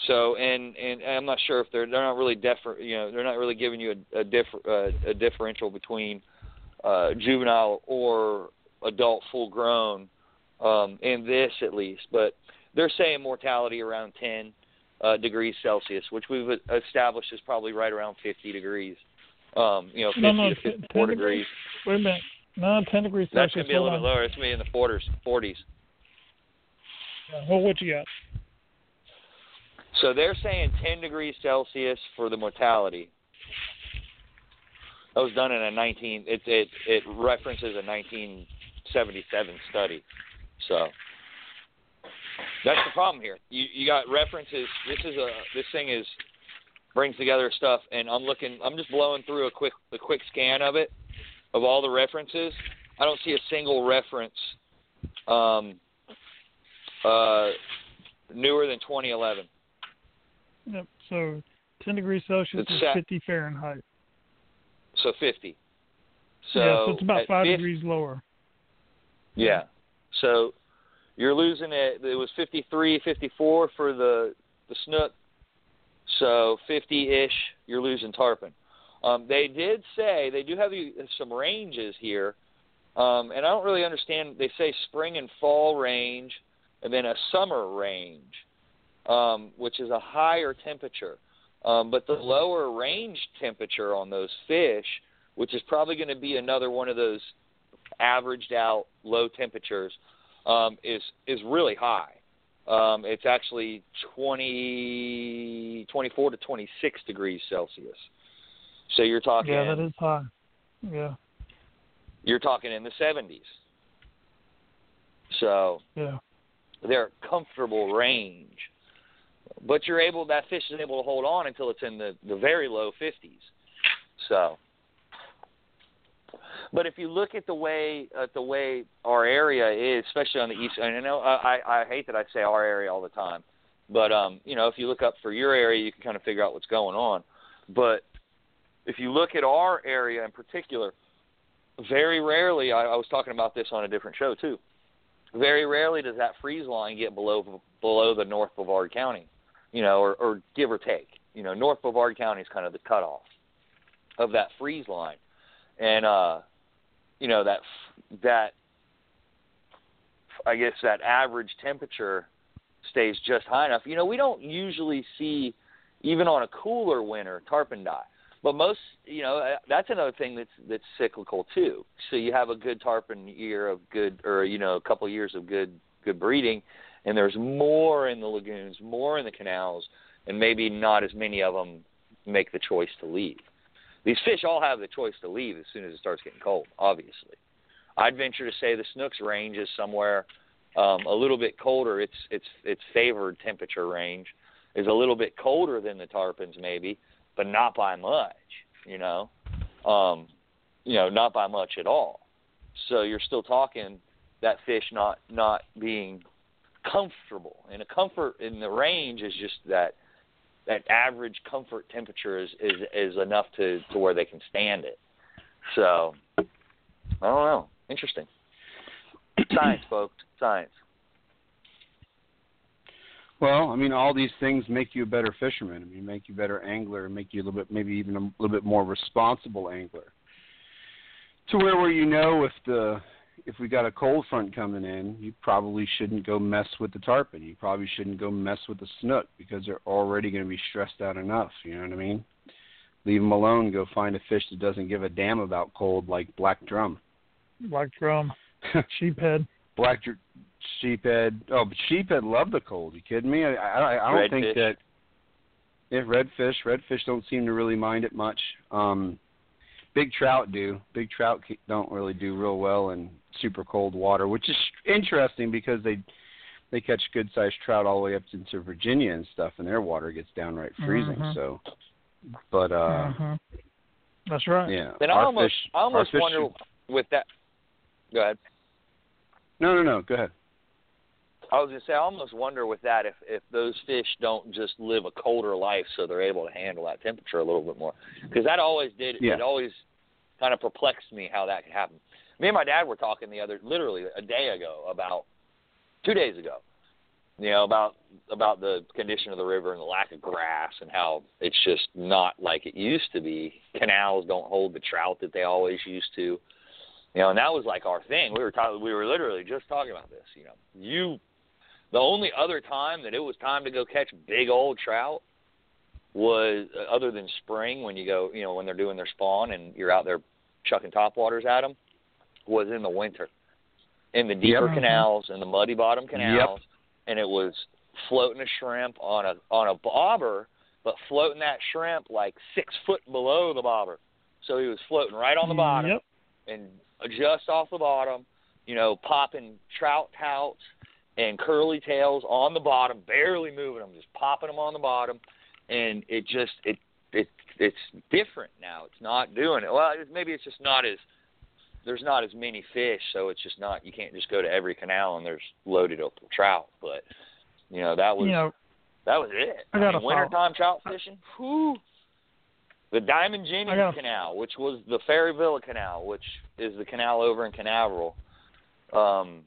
So and and I'm not sure if they're they're not really differ you know they're not really giving you a a, differ, uh, a differential between uh, juvenile or adult full grown um, in this at least. But they're saying mortality around 10 uh, degrees Celsius, which we've established is probably right around 50 degrees. Um, you know, 50 No, no, to 54 10 degrees. Wait a minute. No, 10 degrees That's Celsius. That's gonna be a little bit lower. It's gonna be in the 40s. 40s. Well, what do you got? So they're saying 10 degrees Celsius for the mortality. That was done in a 19. It it it references a 1977 study. So that's the problem here. You you got references. This is a this thing is brings together stuff, and I'm looking. I'm just blowing through a quick a quick scan of it of all the references. I don't see a single reference um, uh, newer than 2011. Yep. So 10 degrees Celsius It's is set. 50 Fahrenheit. So 50. So yeah, so it's about 5 fif- degrees lower. Yeah. So you're losing it. It was 53, 54 for the the snook. So 50-ish, you're losing tarpon. Um, they did say they do have some ranges here, um, and I don't really understand. They say spring and fall range, and then a summer range, um, which is a higher temperature. Um, but the lower range temperature on those fish, which is probably going to be another one of those averaged out low temperatures, um, is is really high. Um, it's actually 20, 24 to 26 degrees Celsius. So you're talking Yeah, that is high. Yeah. you're talking in the 70s. So Yeah. they're comfortable range. But you're able that fish is able to hold on until it's in the, the very low fifties. So but if you look at the way at the way our area is, especially on the east, and I know I, I I hate that I say our area all the time, but um, you know, if you look up for your area, you can kind of figure out what's going on. But if you look at our area in particular, very rarely, I, I was talking about this on a different show too. Very rarely does that freeze line get below below the North Brevard County, you know, or, or give or take. You know, North Brevard County is kind of the cutoff of that freeze line, and uh, you know that that I guess that average temperature stays just high enough. You know, we don't usually see even on a cooler winter tarpon die. But most, you know, uh, that's another thing that's that's cyclical too. So you have a good tarpon year of good, or you know, a couple years of good good breeding, and there's more in the lagoons, more in the canals, and maybe not as many of them make the choice to leave. These fish all have the choice to leave as soon as it starts getting cold. Obviously, I'd venture to say the snook's range is somewhere um, a little bit colder. Its its its favored temperature range is a little bit colder than the tarpons, maybe, but not by much. You know, um, you know, not by much at all. So you're still talking that fish not not being comfortable, and a comfort in the range is just that that average comfort temperature is is is enough to to where they can stand it. So I don't know. Interesting. Science, folks. Science. Well, I mean, all these things make you a better fisherman. I mean, make you a better angler, make you a little bit, maybe even a little bit more responsible angler. To where where you know if the if we got a cold front coming in, you probably shouldn't go mess with the tarpon. You probably shouldn't go mess with the snook because they're already going to be stressed out enough. You know what I mean? Leave them alone. Go find a fish that doesn't give a damn about cold, like black drum. Black drum, sheephead. Black dr- sheephead. Oh, but sheephead love the cold. You kidding me? I I, I don't think Redfish. that. Yeah, redfish. Redfish don't seem to really mind it much. Um, big trout do. Big trout don't really do real well in super cold water, which is interesting because they they catch good sized trout all the way up into Virginia and stuff, and their water gets downright freezing. Mhm. So, but uh, Mhm. That's right. yeah, Then I our almost fish, I almost our fish wonder with that. Go ahead. No, no, no. Go ahead. I was gonna say I almost wonder with that if if those fish don't just live a colder life so they're able to handle that temperature a little bit more because that always did Yeah. it always kind of perplexed me how that could happen. Me and my dad were talking the other literally a day ago about two days ago, you know about about the condition of the river and the lack of grass and how it's just not like it used to be. Canals don't hold the trout that they always used to. You know, and that was like our thing. We were talking. We were literally just talking about this. You know, you. The only other time that it was time to go catch big old trout was uh, other than spring when you go, you know, when they're doing their spawn and you're out there chucking topwaters at them, was in the winter, in the deeper Yep. canals and the muddy bottom canals, and it was floating a shrimp on a on a bobber, but floating that shrimp like six foot below the bobber, so he was floating right on the bottom Yep. and just off the bottom, you know, popping trout touts and curly tails on the bottom, barely moving them, just popping them on the bottom, and it just it it it's different now. It's not doing it. Well, it- maybe it's just not as there's not as many fish, so it's just not you can't just go to every canal and there's loaded up with trout. But you know that was You know, that was it. I gotta mean, wintertime trout fishing. Whew. The Diamond I Jennings Canal, which was the Ferry Villa Canal, which is the canal over in Canaveral. Um,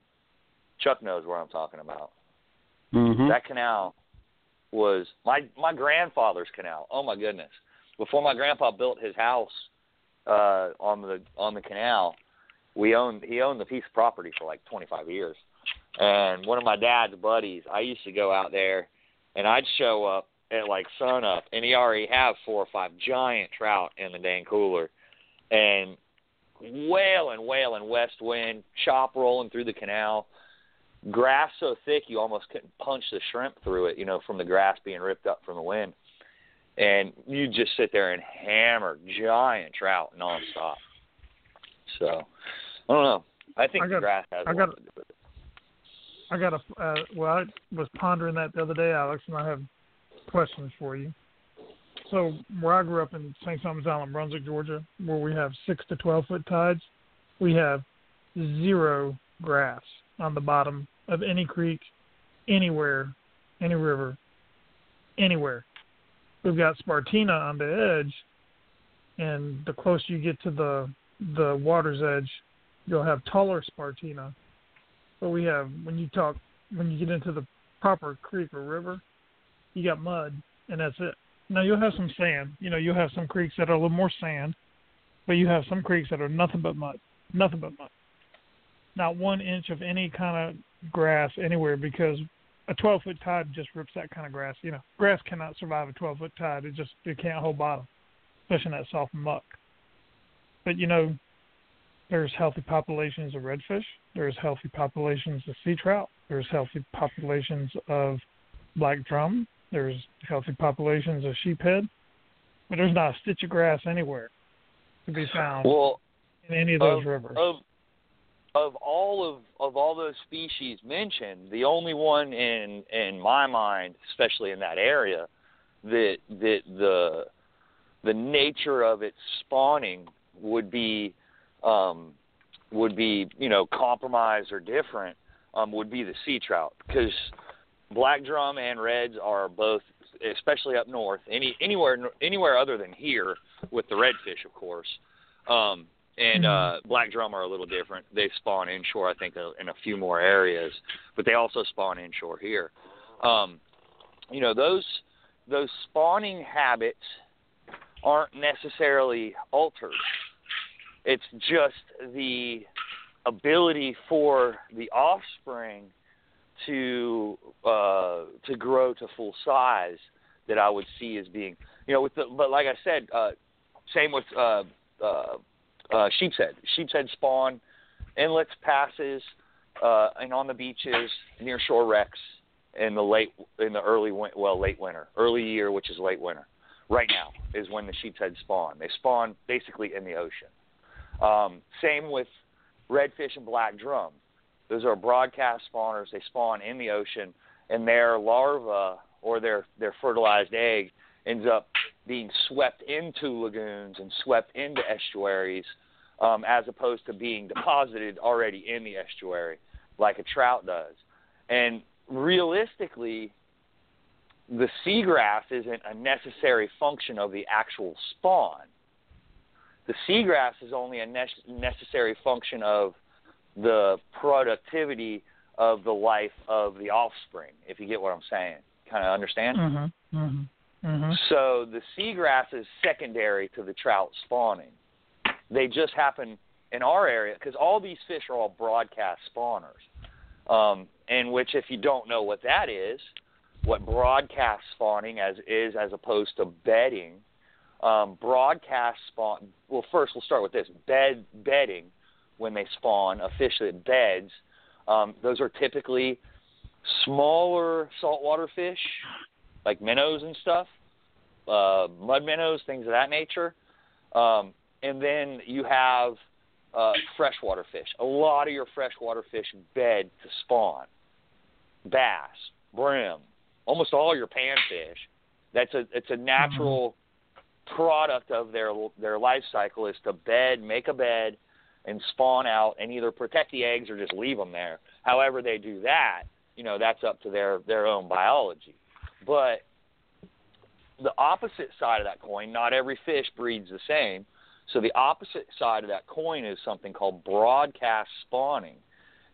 Chuck knows where I'm talking about. Mm-hmm. That canal was my my grandfather's canal. Oh my goodness! Before my grandpa built his house uh, on the on the canal, we owned he owned the piece of property for like 25 years. And one of my dad's buddies, I used to go out there, and I'd show up at like sun up, and he already have four or five giant trout in the dang cooler, and wailing, wailing west wind, chop rolling through the canal grass so thick you almost couldn't punch the shrimp through it, you know, from the grass being ripped up from the wind. And you just sit there and hammer giant trout nonstop. So I don't know. I think I the grass has I a got- lot to do with it. I got a uh, well, I was pondering that the other day, Alex, and I have questions for you. So where I grew up in St. Thomas Island, Brunswick, Georgia, where we have six to twelve foot tides, we have zero grass on the bottom of any creek, anywhere, any river, anywhere. We've got Spartina on the edge, and the closer you get to the the water's edge, you'll have taller Spartina. But we have when you talk when you get into the proper creek or river, you got mud, and that's it. Now you'll have some sand. You know, you'll have some creeks that are a little more sand, but you have some creeks that are nothing but mud, nothing but mud. Not one inch of any kind of grass anywhere because a 12 foot tide just rips that kind of grass. You know, grass cannot survive a 12 foot tide. It just it can't hold bottom, especially in that soft muck. But you know, there's healthy populations of redfish. There's healthy populations of sea trout. There's healthy populations of black drum. There's healthy populations of sheephead. But there's not a stitch of grass anywhere to be found Well, in any of those of, rivers. Of of all of of all those species mentioned, the only one in in my mind, especially in that area, that that the the nature of its spawning would be um, would be you know compromised or different um, would be the sea trout. Because black drum and reds are both especially up north any anywhere anywhere other than here with the redfish of course um, and uh, black drum are a little different. They spawn inshore, I think, uh, in a few more areas, but they also spawn inshore here. Um, you know, those those spawning habits aren't necessarily altered. It's just the ability for the offspring to uh, to grow to full size that I would see as being, you know, with the. But like I said, uh, same with uh, uh, uh, sheep's head. Sheep's head spawn, inlets, passes, uh, and on the beaches, near shore wrecks in the late, in the early, well, late winter, early year, which is late winter. Right now is when the sheep's head spawn. They spawn basically in the ocean. Um, same with redfish and black drum. Those are broadcast spawners. They spawn in the ocean, and their larva or their their fertilized egg ends up being swept into lagoons and swept into estuaries, um, as opposed to being deposited already in the estuary, like a trout does. And realistically, the seagrass isn't a necessary function of the actual spawn. The seagrass is only a ne- necessary function of the productivity of the life of the offspring, if you get what I'm saying. Kind of understand? Mm-hmm. Mm-hmm. Mm-hmm. So the seagrass is secondary to the trout spawning. They just happen in our area, because all these fish are all broadcast spawners, um, in which if you don't know what that is, what broadcast spawning as is as opposed to bedding, um, broadcast spawn. Well, first we'll start with this bed bedding. When they spawn, a fish that beds, um, those are typically smaller saltwater fish, like minnows and stuff, uh, mud minnows, things of that nature. Um, and then you have uh, freshwater fish. A lot of your freshwater fish bed to spawn. Bass, brim, almost all your panfish. That's a it's a natural product of their their life cycle is to bed, make a bed, and spawn out, and either protect the eggs or just leave them there. However they do that, you know, that's up to their their own biology. But the opposite side of that coin, not every fish breeds the same. So the opposite side of that coin is something called broadcast spawning.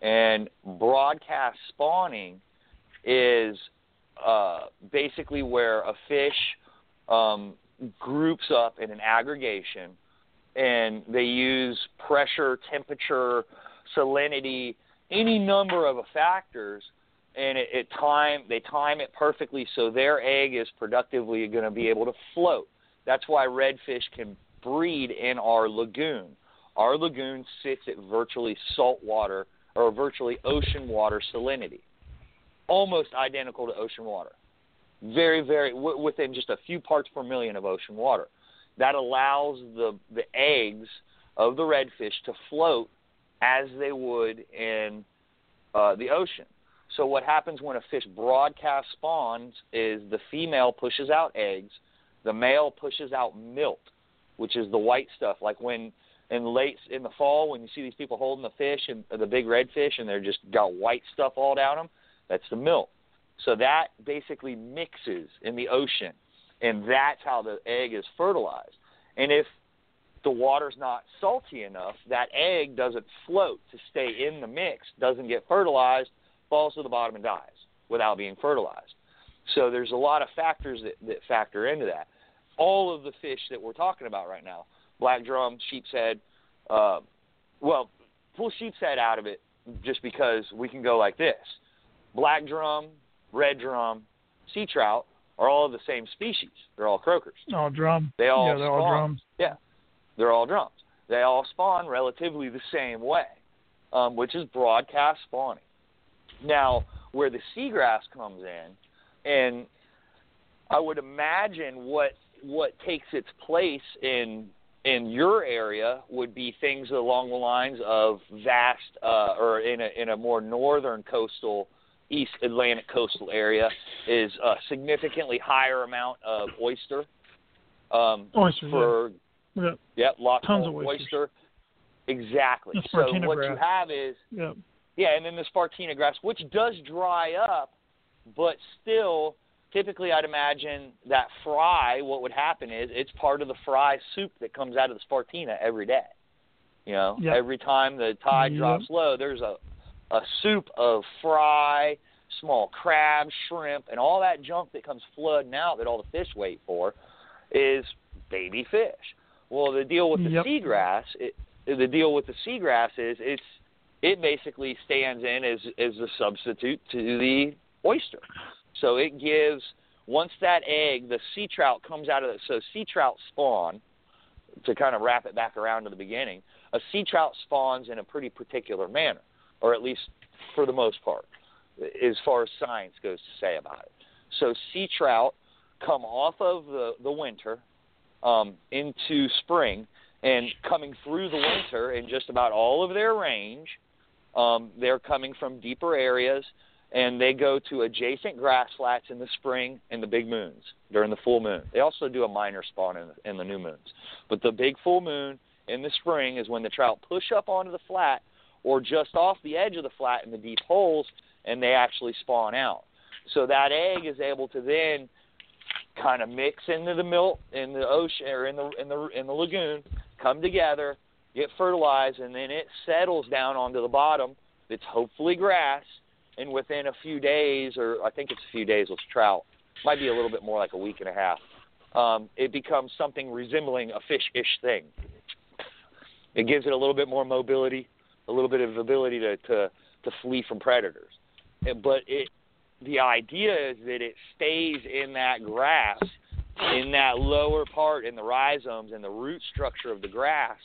And broadcast spawning is uh, basically where a fish um, groups up in an aggregation and they use pressure, temperature, salinity, any number of factors and it, it time they time it perfectly so their egg is productively going to be able to float. That's why redfish can breed in our lagoon. Our lagoon sits at virtually salt water or virtually ocean water salinity, almost identical to ocean water. Very, very w- within just a few parts per million of ocean water. That allows the the eggs of the redfish to float as they would in uh, the ocean. So what happens when a fish broadcast spawns is the female pushes out eggs, the male pushes out milk, which is the white stuff. Like when in late in the fall when you see these people holding the fish and the big red fish and they're just got white stuff all down them, that's the milk. So that basically mixes in the ocean, and that's how the egg is fertilized. And if the water's not salty enough, that egg doesn't float to stay in the mix, doesn't get fertilized, falls to the bottom and dies without being fertilized. So there's a lot of factors that, that factor into that. All of the fish that we're talking about right now, black drum, sheep's head, uh, well, pull sheep's head out of it just because we can go like this. Black drum, red drum, sea trout are all of the same species. They're all croakers. All drum. They all yeah, they're spawn. all drums. Yeah, they're all drums. They all spawn relatively the same way, um, which is broadcast spawning. Now, where the seagrass comes in, and I would imagine what what takes its place in in your area would be things along the lines of vast, uh, or in a in a more northern coastal East Atlantic coastal area is a significantly higher amount of oyster. Um, Oysters. for yeah. yeah. lots Tons of oysters. oyster. Exactly. The So what you have is Yeah. Yeah, and then the Spartina grass, which does dry up, but still, typically, I'd imagine that fry. What would happen is it's part of the fry soup that comes out of the Spartina every day. You know, Yep. every time the tide Yep. drops low, there's a a soup of fry, small crab, shrimp, and all that junk that comes flooding out that all the fish wait for is baby fish. Well, the deal with the Yep. seagrass, it, the deal with the seagrass is it's it basically stands in as as a substitute to the oyster. So it gives once that egg, the sea trout comes out of it. So sea trout spawn to kind of wrap it back around to the beginning. A sea trout spawns in a pretty particular manner, or at least for the most part, as far as science goes to say about it. So sea trout come off of the the winter um, into spring, and coming through the winter in just about all of their range, um, they're coming from deeper areas, and they go to adjacent grass flats in the spring and the big moons during the full moon. They also do a minor spawn in, in the new moons, but the big full moon in the spring is when the trout push up onto the flat or just off the edge of the flat in the deep holes, and they actually spawn out. So that egg is able to then kind of mix into the milk in the ocean or in the in the in the lagoon, come together, get fertilized, and then it settles down onto the bottom. It's hopefully grass, and within a few days, or I think it's a few days with trout, might be a little bit more like a week and a half. Um, it becomes something resembling a fish-ish thing. It gives it a little bit more mobility, a little bit of ability to to, to flee from predators. But it the idea is that it stays in that grass, in that lower part, in the rhizomes and the root structure of the grass.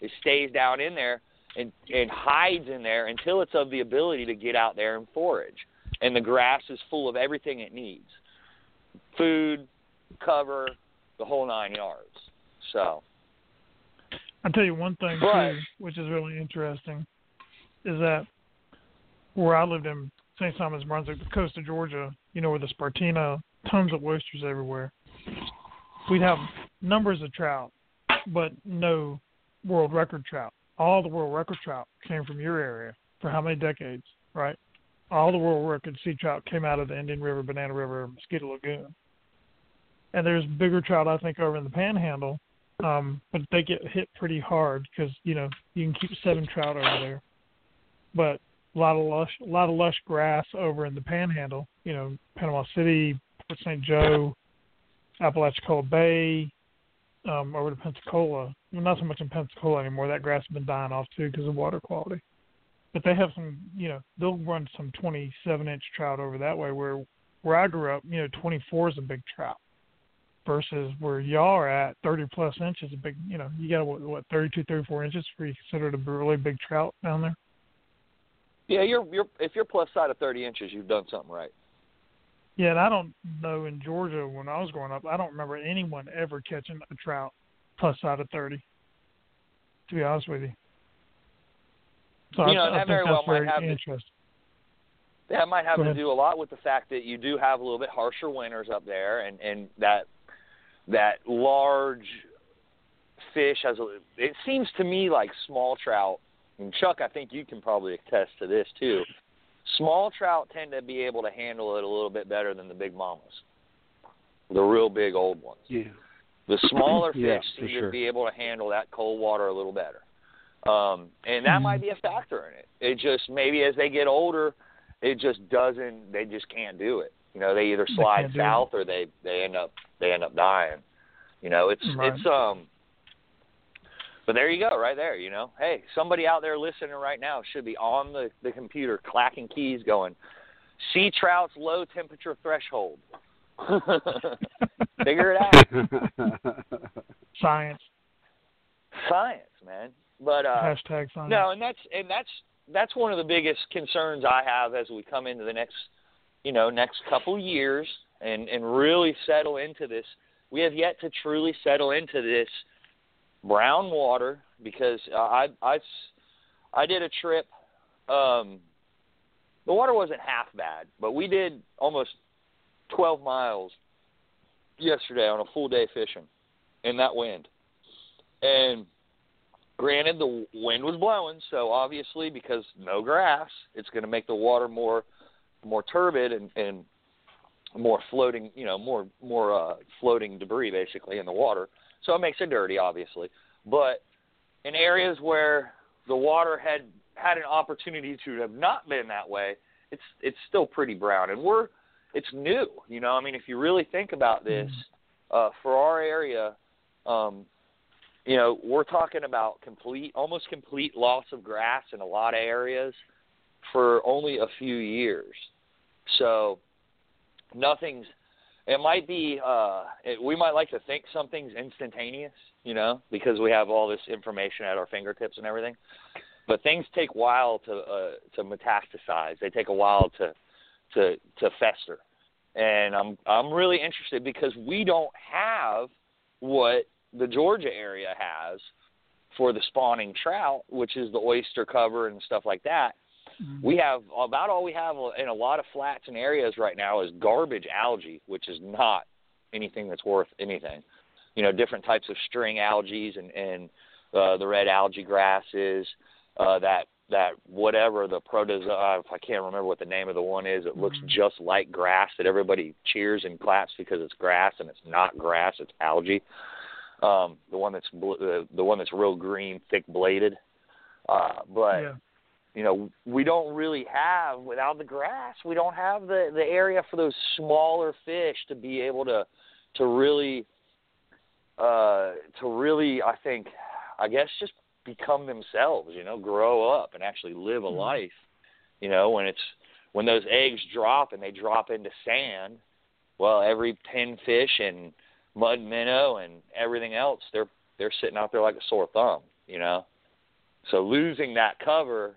It stays down in there and and hides in there until it's of the ability to get out there and forage. And the grass is full of everything it needs: food, cover, the whole nine yards. So. I'll tell you one thing But- too, which is really interesting, is that where I lived in St. Simons, Brunswick, the coast of Georgia, you know, where the Spartina, tons of oysters everywhere. We'd have numbers of trout, but no world record trout. All the world record trout came from your area for how many decades, right? All the world record sea trout came out of the Indian River, Banana River, Mosquito Lagoon. And there's bigger trout, I think, over in the Panhandle um, but they get hit pretty hard because you know you can keep seven trout over there, but a lot of lush, a lot of lush grass over in the Panhandle. You know, Panama City, Port St. Joe, Apalachicola Bay, um, over to Pensacola. Well, not so much in Pensacola anymore. That grass has been dying off too because of water quality. But they have some, you know, they'll run some 27 inch trout over that way. Where where I grew up, you know, 24 is a big trout versus where y'all are at 30 plus inches a big you know you got what, what 32 34 inches for you consider it a really big trout down there Yeah, you're you're if you're plus side of 30 inches, you've done something right. yeah and i don't know in georgia when i was growing up i don't remember anyone ever catching a trout plus side of 30 to be honest with you so You I, know, I that think very that's well might very have to- interesting That might have Go to ahead. do a lot with the fact that you do have a little bit harsher winters up there, and and that that large fish has a. It seems to me like small trout, and Chuck, I think you can probably attest to this too. Small trout tend to be able to handle it a little bit better than the big mamas, the real big old ones. Yeah. The smaller fish Yeah, for seem sure. to be able to handle that cold water a little better. Um, and that might be a factor in it. It just maybe as they get older, it just doesn't. They just can't do it. You know, they either slide it. south or they they end up they end up dying. You know, it's Right. it's um. But there you go, right there. You know, hey, somebody out there listening right now should be on the the computer clacking keys, going, sea trout's low temperature threshold. Figure it out. science Science, man. But uh hashtag science no, and that's and that's that's one of the biggest concerns I have as we come into the next you know, next couple years and and really settle into this. We have yet to truly settle into this brown water because uh, I I I did a trip um the water wasn't half bad, but we did almost 12 miles yesterday on a full day fishing in that wind. And granted the wind was blowing, so obviously because no grass, it's going to make the water more more turbid and and more floating, you know, more more uh floating debris basically in the water. So it makes it dirty obviously. But in areas where the water had had an opportunity to have not been that way, it's it's still pretty brown and we're it's new, you know. I mean, if you really think about this, uh for our area um you know, we're talking about complete, almost complete loss of grass in a lot of areas for only a few years. So nothing's. It might be. uh it, We might like to think something's instantaneous, you know, because we have all this information at our fingertips and everything. But things take a while to uh, to metastasize. They take a while to to to fester. And I'm I'm really interested because we don't have what the Georgia area has for the spawning trout, which is the oyster cover and stuff like that. We have about all we have in a lot of flats and areas right now is garbage algae, which is not anything that's worth anything. You know, different types of string algae and and uh, the red algae grasses, uh, that that whatever the protozoa, I can't remember what the name of the one is. It looks just like grass that everybody cheers and claps because it's grass and it's not grass, it's algae um, the one that's bl- the, the one that's real green, thick bladed. Uh, but yeah you know, we don't really have without the grass. We don't have the the area for those smaller fish to be able to to really uh, to really I think I guess just become themselves, you know, grow up and actually live a Mhm. life. You know, when it's when those eggs drop and they drop into sand, well, every pinfish and mud minnow and everything else, they're they're sitting out there like a sore thumb, you know. So losing that cover,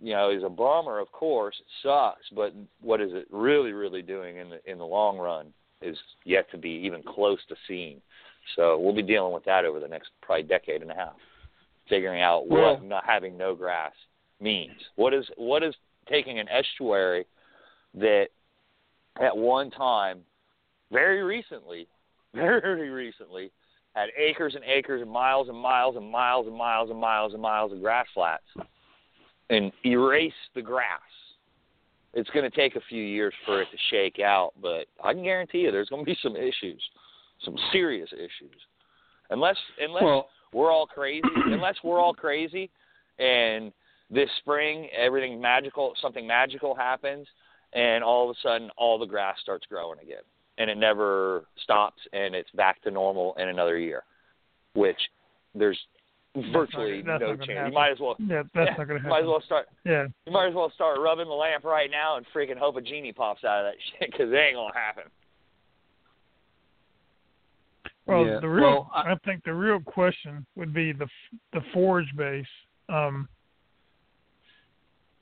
you know, is a bummer. Of course, it sucks. But what is it really, really doing in the in the long run is yet to be even close to seen. So we'll be dealing with that over the next probably decade and a half, figuring out Well- what not having no grass means. What is what is taking an estuary that at one time, very recently, very recently, had acres and acres and miles and miles and miles and miles and miles and miles of grass flats and erase the grass. It's going to take a few years for it to shake out, but I can guarantee you there's going to be some issues, some serious issues. Unless unless Well, we're all crazy, unless we're all crazy and this spring everything magical something magical happens and all of a sudden all the grass starts growing again. And it never stops and it's back to normal in another year which there's virtually that's no gonna chance. You might as well Yeah, that's yeah, not to happen. might as well start Yeah, you might as well start rubbing the lamp right now and freaking hope a genie pops out of that shit because it ain't gonna happen Well, Yeah, the real, well, I, I- think the real question would be the the forage base. Um,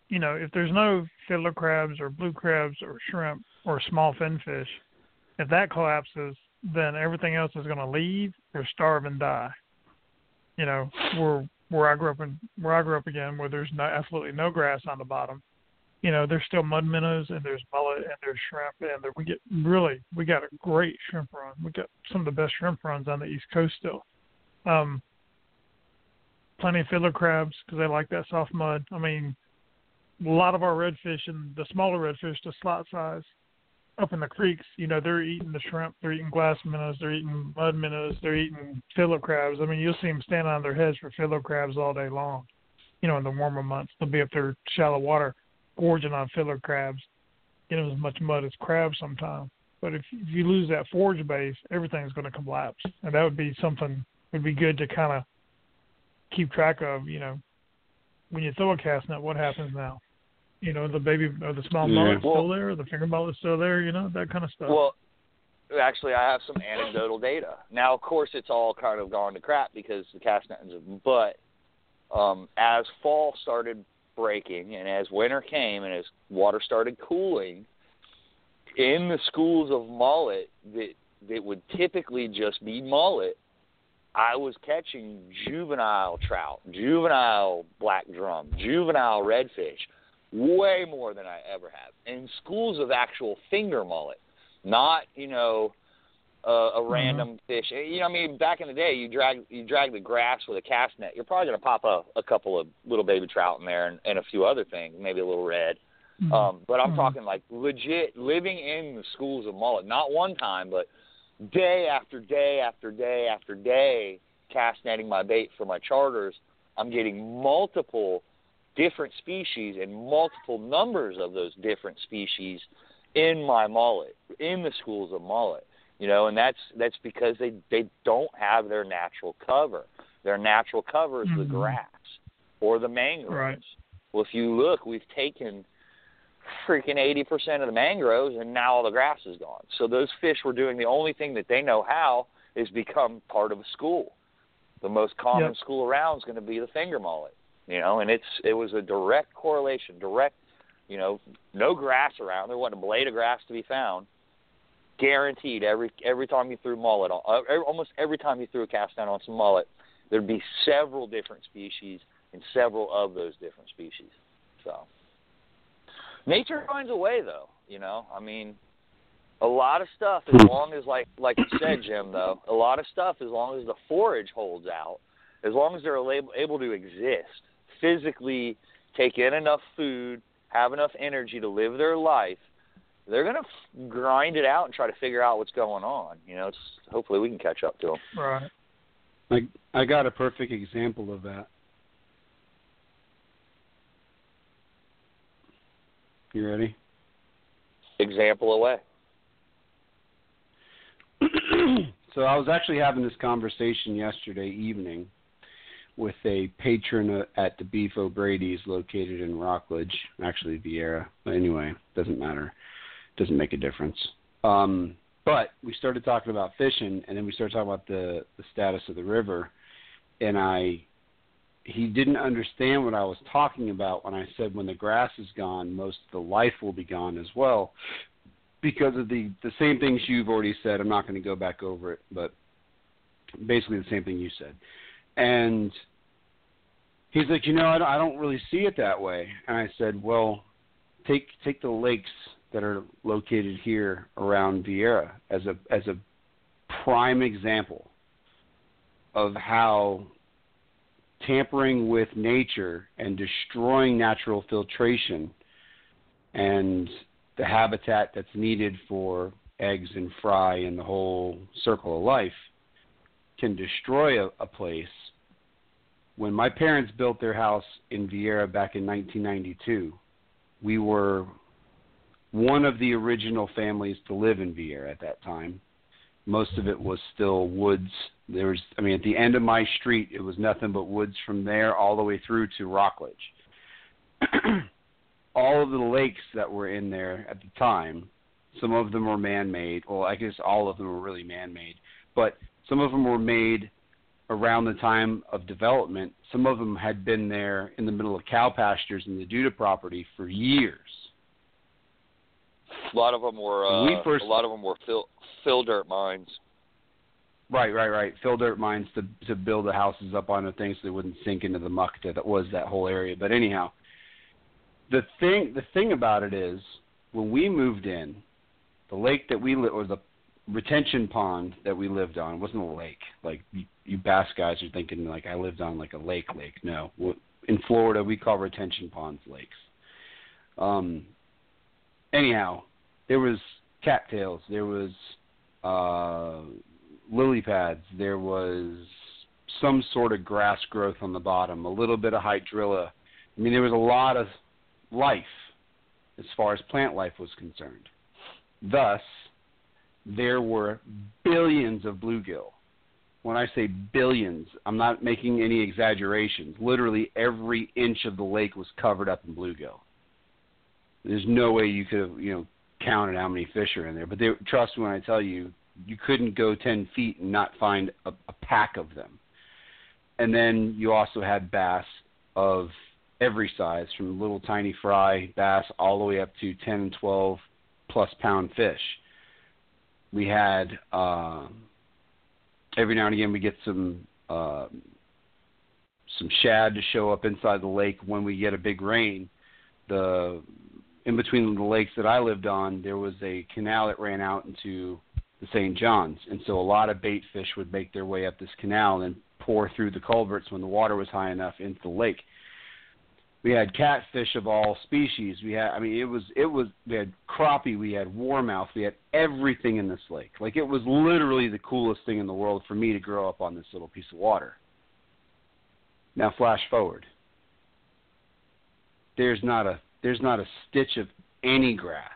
you know, if there's no fiddler crabs or blue crabs or shrimp or small finfish, if that collapses, then everything else is going to leave or starve and die. You know, where where I grew up in where I grew up again, where there's no absolutely no grass on the bottom. You know, there's still mud minnows and there's mullet and there's shrimp and there, we get really we got a great shrimp run. We got some of the best shrimp runs on the East Coast still. Um, plenty of fiddler crabs because they like that soft mud. I mean, a lot of our redfish and the smaller redfish, the slot size, up in the creeks, you know, they're eating the shrimp, they're eating glass minnows, they're eating mud minnows, they're eating fiddler crabs. I mean, you'll see them standing on their heads for fiddler crabs all day long. You know, in the warmer months, they'll be up there shallow water, gorging on fiddler crabs, getting as much mud as crabs sometimes. But if, if you lose that forage base, everything's going to collapse, and that would be something would be good to kind of keep track of. You know, when you throw a cast net, what happens now? You know, the baby or the small Yeah. mullet's Well- still there, the finger mullet's still there. You know, that kind of stuff. Well, actually, I have some anecdotal data. Now, of course, it's all kind of gone to crap because the cast nets. But um, as fall started breaking and as winter came and as water started cooling, in the schools of mullet that that would typically just be mullet, I was catching juvenile trout, juvenile black drum, juvenile redfish, way more than I ever have. In schools of actual finger mullet, not you know a, a random fish. You know, I mean, back in the day, you drag you drag the grass with a cast net. You're probably gonna pop a, a couple of little baby trout in there and, and a few other things, maybe a little red. Mhm. Um, but I'm Mhm. talking like legit living in the schools of mullet, not one time, but day after day after day after day, cast netting my bait for my charters. I'm getting multiple different species and multiple numbers of those different species in my mullet, in the schools of mullet. You know, and that's that's because they they don't have their natural cover. Their natural cover is the Mhm. grass or the mangroves. Right. Well, if you look, we've taken freaking 80% of the mangroves and now all the grass is gone. So those fish were doing the only thing that they know how is become part of a school. The most common Yep. school around is going to be the finger mullet, you know, and it's it was a direct correlation, direct, you know, no grass around. There wasn't a blade of grass to be found. Guaranteed every every time you threw mullet on, uh, almost every time you threw a cast down on some mullet, there'd be several different species and several of those different species. So nature finds a way though you know i mean a lot of stuff as long as like like you said jim though a lot of stuff as long as the forage holds out as long as they're able to exist physically take in enough food have enough energy to live their life they're going to f- grind it out and try to figure out what's going on you know it's hopefully we can catch up to them right. I I got a perfect example of that. You ready? example away so I was actually having this conversation yesterday evening with a patron uh, at the Beef O'Brady's located in Rockledge, actually Viera. But anyway, doesn't matter. Doesn't make a difference. Um, but we started talking about fishing, and then we started talking about the the status of the river, and I he didn't understand what I was talking about when I said when the grass is gone, most of the life will be gone as well, because of the the same things you've already said. I'm not going to go back over it, but basically the same thing you said, and he's like, you know, I don't, I don't really see it that way, and I said, well, take take the lakes that are located here around Viera as a as a prime example of how tampering with nature and destroying natural filtration and the habitat that's needed for eggs and fry and the whole circle of life can destroy a, a place. When my parents built their house in Viera back in 1992, we were one of the original families to live in Viera at that time. Most of it was still woods. There was, I mean, at the end of my street, it was nothing but woods from there all the way through to Rockledge. all of the lakes that were in there at the time, some of them were man-made. Well, I guess all of them were really man-made, but some of them were made around the time of development. Some of them had been there in the middle of cow pastures in the Duda property for years. A lot of them were uh, We first- a lot of them were fill fill dirt mines. Right, right, right. Fill dirt mines to to build the houses up on the things so they wouldn't sink into the muck that was that whole area. But anyhow, the thing the thing about it is when we moved in, the lake that we lived or the retention pond that we lived on wasn't a lake. Like you, you bass guys are thinking like I lived on like a lake lake. No, in Florida we call retention ponds lakes. Um. Anyhow, there was cattails. There was uh, lily pads. There was some sort of grass growth on the bottom, a little bit of hydrilla. I mean, there was a lot of life as far as plant life was concerned. Thus, there were billions of bluegill. When I say billions, I'm not making any exaggerations. Literally every inch of the lake was covered up in bluegill. There's no way you could have, you know, counted how many fish are in there. But they, trust me when I tell you, you couldn't go 10 feet and not find a, a pack of them. And then you also had bass of every size, from little tiny fry bass all the way up to 10 and 12 plus pound fish. We had um, every now and again we get some uh, some shad to show up inside the lake when we get a big rain. The in between the lakes that I lived on, there was a canal that ran out into the St. John's, and so a lot of bait fish would make their way up this canal and pour through the culverts when the water was high enough into the lake. We had catfish of all species. We had, I mean, it was, it was. We had crappie. We had warmouth. We had everything in this lake. Like it was literally the coolest thing in the world for me to grow up on this little piece of water. Now flash forward. There's not a there's not a stitch of any grass,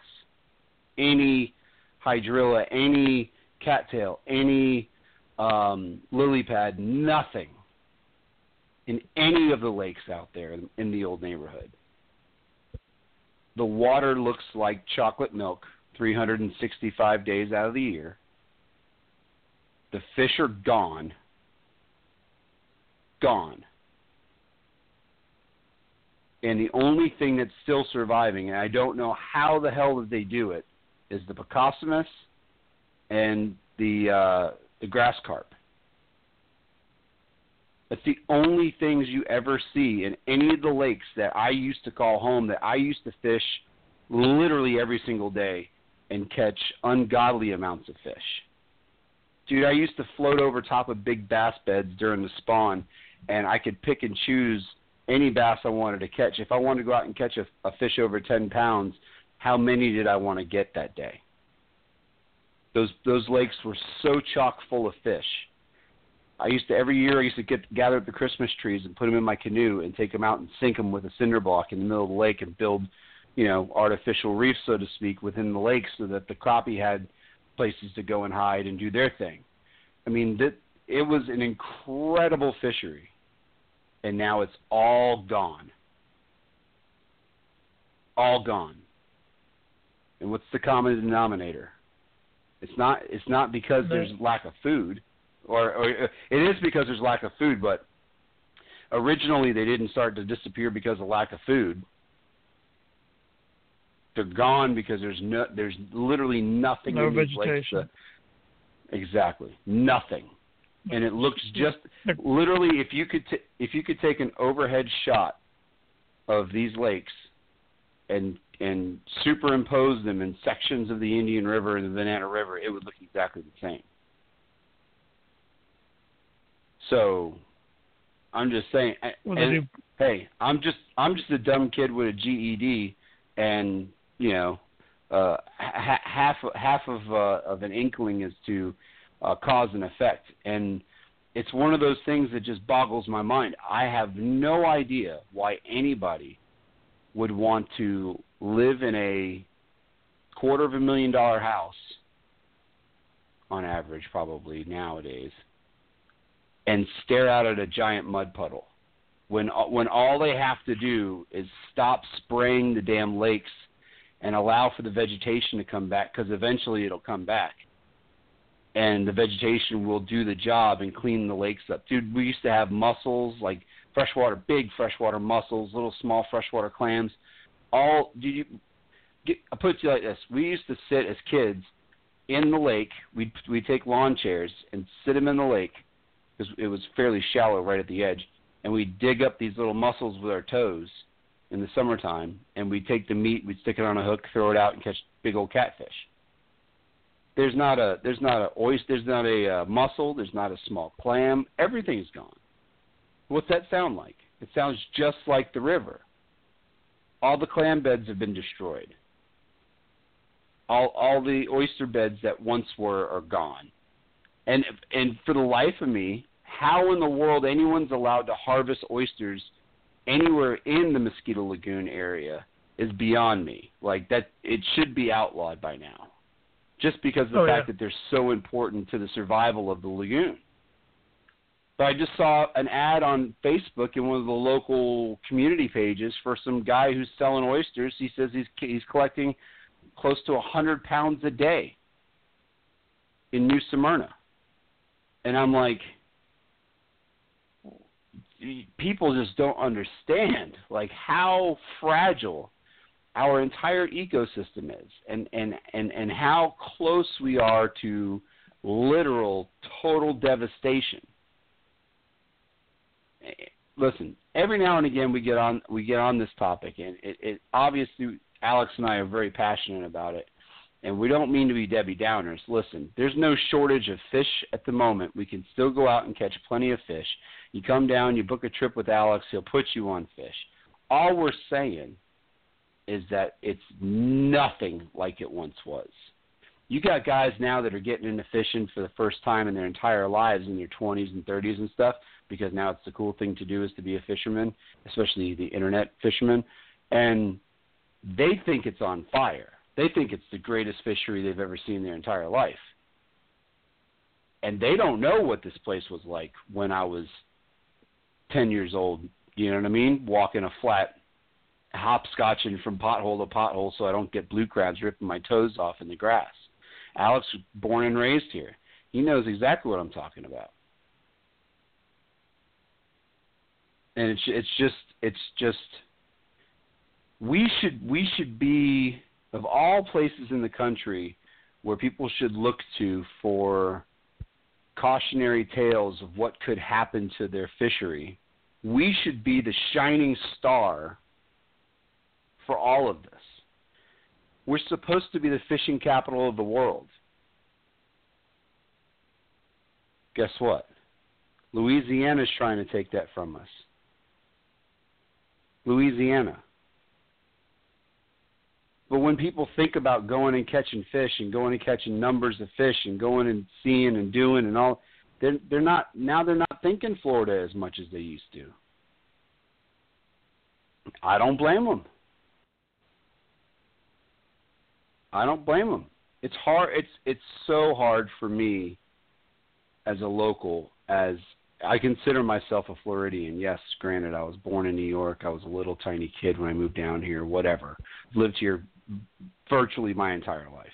any hydrilla, any cattail, any um, lily pad, nothing in any of the lakes out there in, the old neighborhood. The water looks like chocolate milk 365 days out of the year. The fish are gone. Gone. And the only thing that's still surviving, and I don't know how the hell did they do it, is the plecostomus and the uh, the grass carp. That's the only things you ever see in any of the lakes that I used to call home that I used to fish literally every single day and catch ungodly amounts of fish. Dude, I used to float over top of big bass beds during the spawn and I could pick and choose any bass I wanted to catch. If I wanted to go out and catch a, a fish over 10 pounds, how many did I want to get that day? Those those lakes were so chock full of fish. I used to every year I used to get gather up the Christmas trees and put them in my canoe and take them out and sink them with a cinder block in the middle of the lake and build, you know, artificial reefs so to speak within the lake so that the crappie had places to go and hide and do their thing. I mean, that it was an incredible fishery. And now it's all gone. All gone. And what's the common denominator? It's not it's not because there's lack of food or, or it is because there's lack of food, but originally they didn't start to disappear because of lack of food. They're gone because there's no there's literally nothing No in vegetation. to- exactly. Nothing. And it looks just literally if you could t- if you could take an overhead shot of these lakes and and superimpose them in sections of the Indian River and the Banana River, it would look exactly the same. So, I'm just saying. Well, and- hey, I'm just I'm just a dumb kid with a GED, and you know, uh, ha- half half of uh, of an inkling as to uh, cause and effect, and it's one of those things that just boggles my mind. I have no idea why anybody would want to live in a quarter of a million dollar house on average probably nowadays and stare out at a giant mud puddle when when all they have to do is stop spraying the damn lakes and allow for the vegetation to come back because eventually it'll come back and the vegetation will do the job and clean the lakes up. Dude, we used to have mussels, like freshwater, big freshwater mussels, little small freshwater clams. All did you get? I put it to you like this: we used to sit as kids in the lake. We'd we'd take lawn chairs and sit them in the lake because it was fairly shallow right at the edge, and we'd dig up these little mussels with our toes in the summertime, and we'd take the meat, we'd stick it on a hook, throw it out, and catch big old catfish there's not a there's not a oyster there's not a uh, mussel there's not a small clam. Everything's gone. What's that sound like? It sounds just like the river. All the clam beds have been destroyed. All all the oyster beds that once were are gone. And and for the life of me how in the world anyone's allowed to harvest oysters anywhere in the mosquito lagoon area is beyond me. Like that it should be outlawed by now just because of the Oh, fact yeah. that they're so important to the survival of the lagoon. But I just saw an ad on Facebook in one of the local community pages for some guy who's selling oysters. He says he's he's collecting close to a hundred pounds a day in New Smyrna, and I'm like, people just don't understand like how fragile our entire ecosystem is and, and, and, and how close we are to literal total devastation. Listen, every now and again we get on we get on this topic and it, it obviously Alex and I are very passionate about it and we don't mean to be Debbie Downers. Listen, there's no shortage of fish at the moment. We can still go out and catch plenty of fish. You come down, you book a trip with Alex, he'll put you on fish. All we're saying is that it's nothing like it once was. You got guys now that are getting into fishing for the first time in their entire lives in their 20s and 30s and stuff because now it's the cool thing to do is to be a fisherman, especially the internet fisherman, and they think it's on fire. They think it's the greatest fishery they've ever seen in their entire life. And they don't know what this place was like when I was 10 years old, you know what I mean? Walking a flat hopscotching from pothole to pothole so I don't get blue crabs ripping my toes off in the grass. Alex was born and raised here. He knows exactly what I'm talking about. And it's it's just it's just we should we should be of all places in the country where people should look to for cautionary tales of what could happen to their fishery. We should be the shining star for all of this. We're supposed to be the fishing capital of the world. Guess what? Louisiana's trying to take that from us. Louisiana. But when people think about going and catching fish and going and catching numbers of fish and going and seeing and doing and all, they're they're not now they're not thinking Florida as much as they used to. I don't blame them. I don't blame them. It's hard. It's it's so hard for me as a local as I consider myself a Floridian. Yes, granted, I was born in New York. I was a little tiny kid when I moved down here. Whatever, lived here virtually my entire life.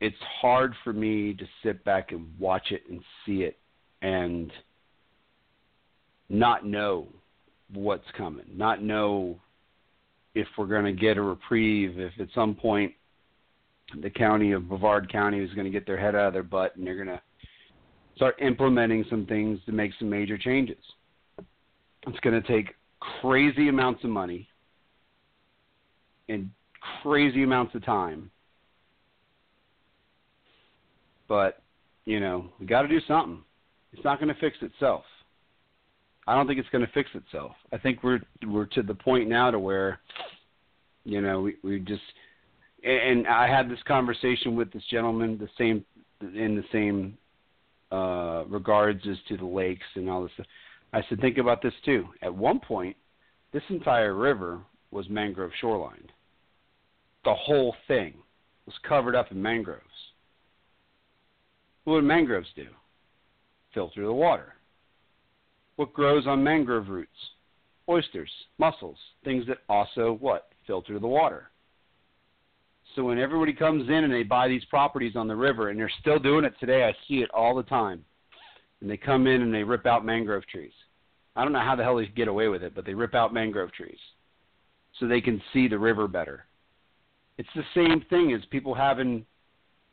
It's hard for me to sit back and watch it and see it and not know what's coming, not know if we're going to get a reprieve, if at some point the county of Brevard County is going to get their head out of their butt and they're going to start implementing some things to make some major changes. It's going to take crazy amounts of money and crazy amounts of time. But, you know, we got to do something. It's not going to fix itself. I don't think it's going to fix itself. I think we're we're to the point now to where, you know, we we just and I had this conversation with this gentleman, the same in the same uh, regards as to the lakes and all this stuff. I said, think about this too. At one point, this entire river was mangrove shoreline. The whole thing was covered up in mangroves. What do mangroves do? Filter the water. What grows on mangrove roots? Oysters, mussels, things that also what? Filter the water. So when everybody comes in and they buy these properties on the river, and they're still doing it today, I see it all the time. And they come in and they rip out mangrove trees. I don't know how the hell they get away with it, but they rip out mangrove trees so they can see the river better. It's the same thing as people having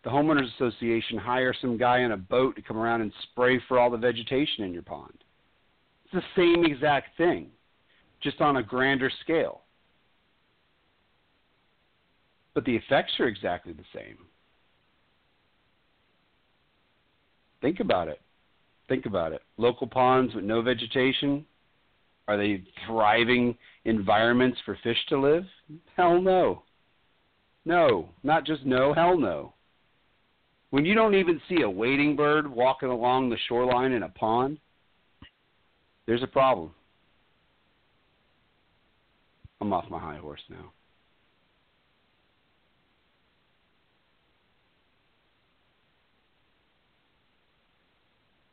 the homeowners association hire some guy in a boat to come around and spray for all the vegetation in your pond. The same exact thing, just on a grander scale. But the effects are exactly the same. Think about it. Think about it. Local ponds with no vegetation, are they thriving environments for fish to live? Hell no. No, not just no, hell no. When you don't even see a wading bird walking along the shoreline in a pond, there's a problem. I'm off my high horse now.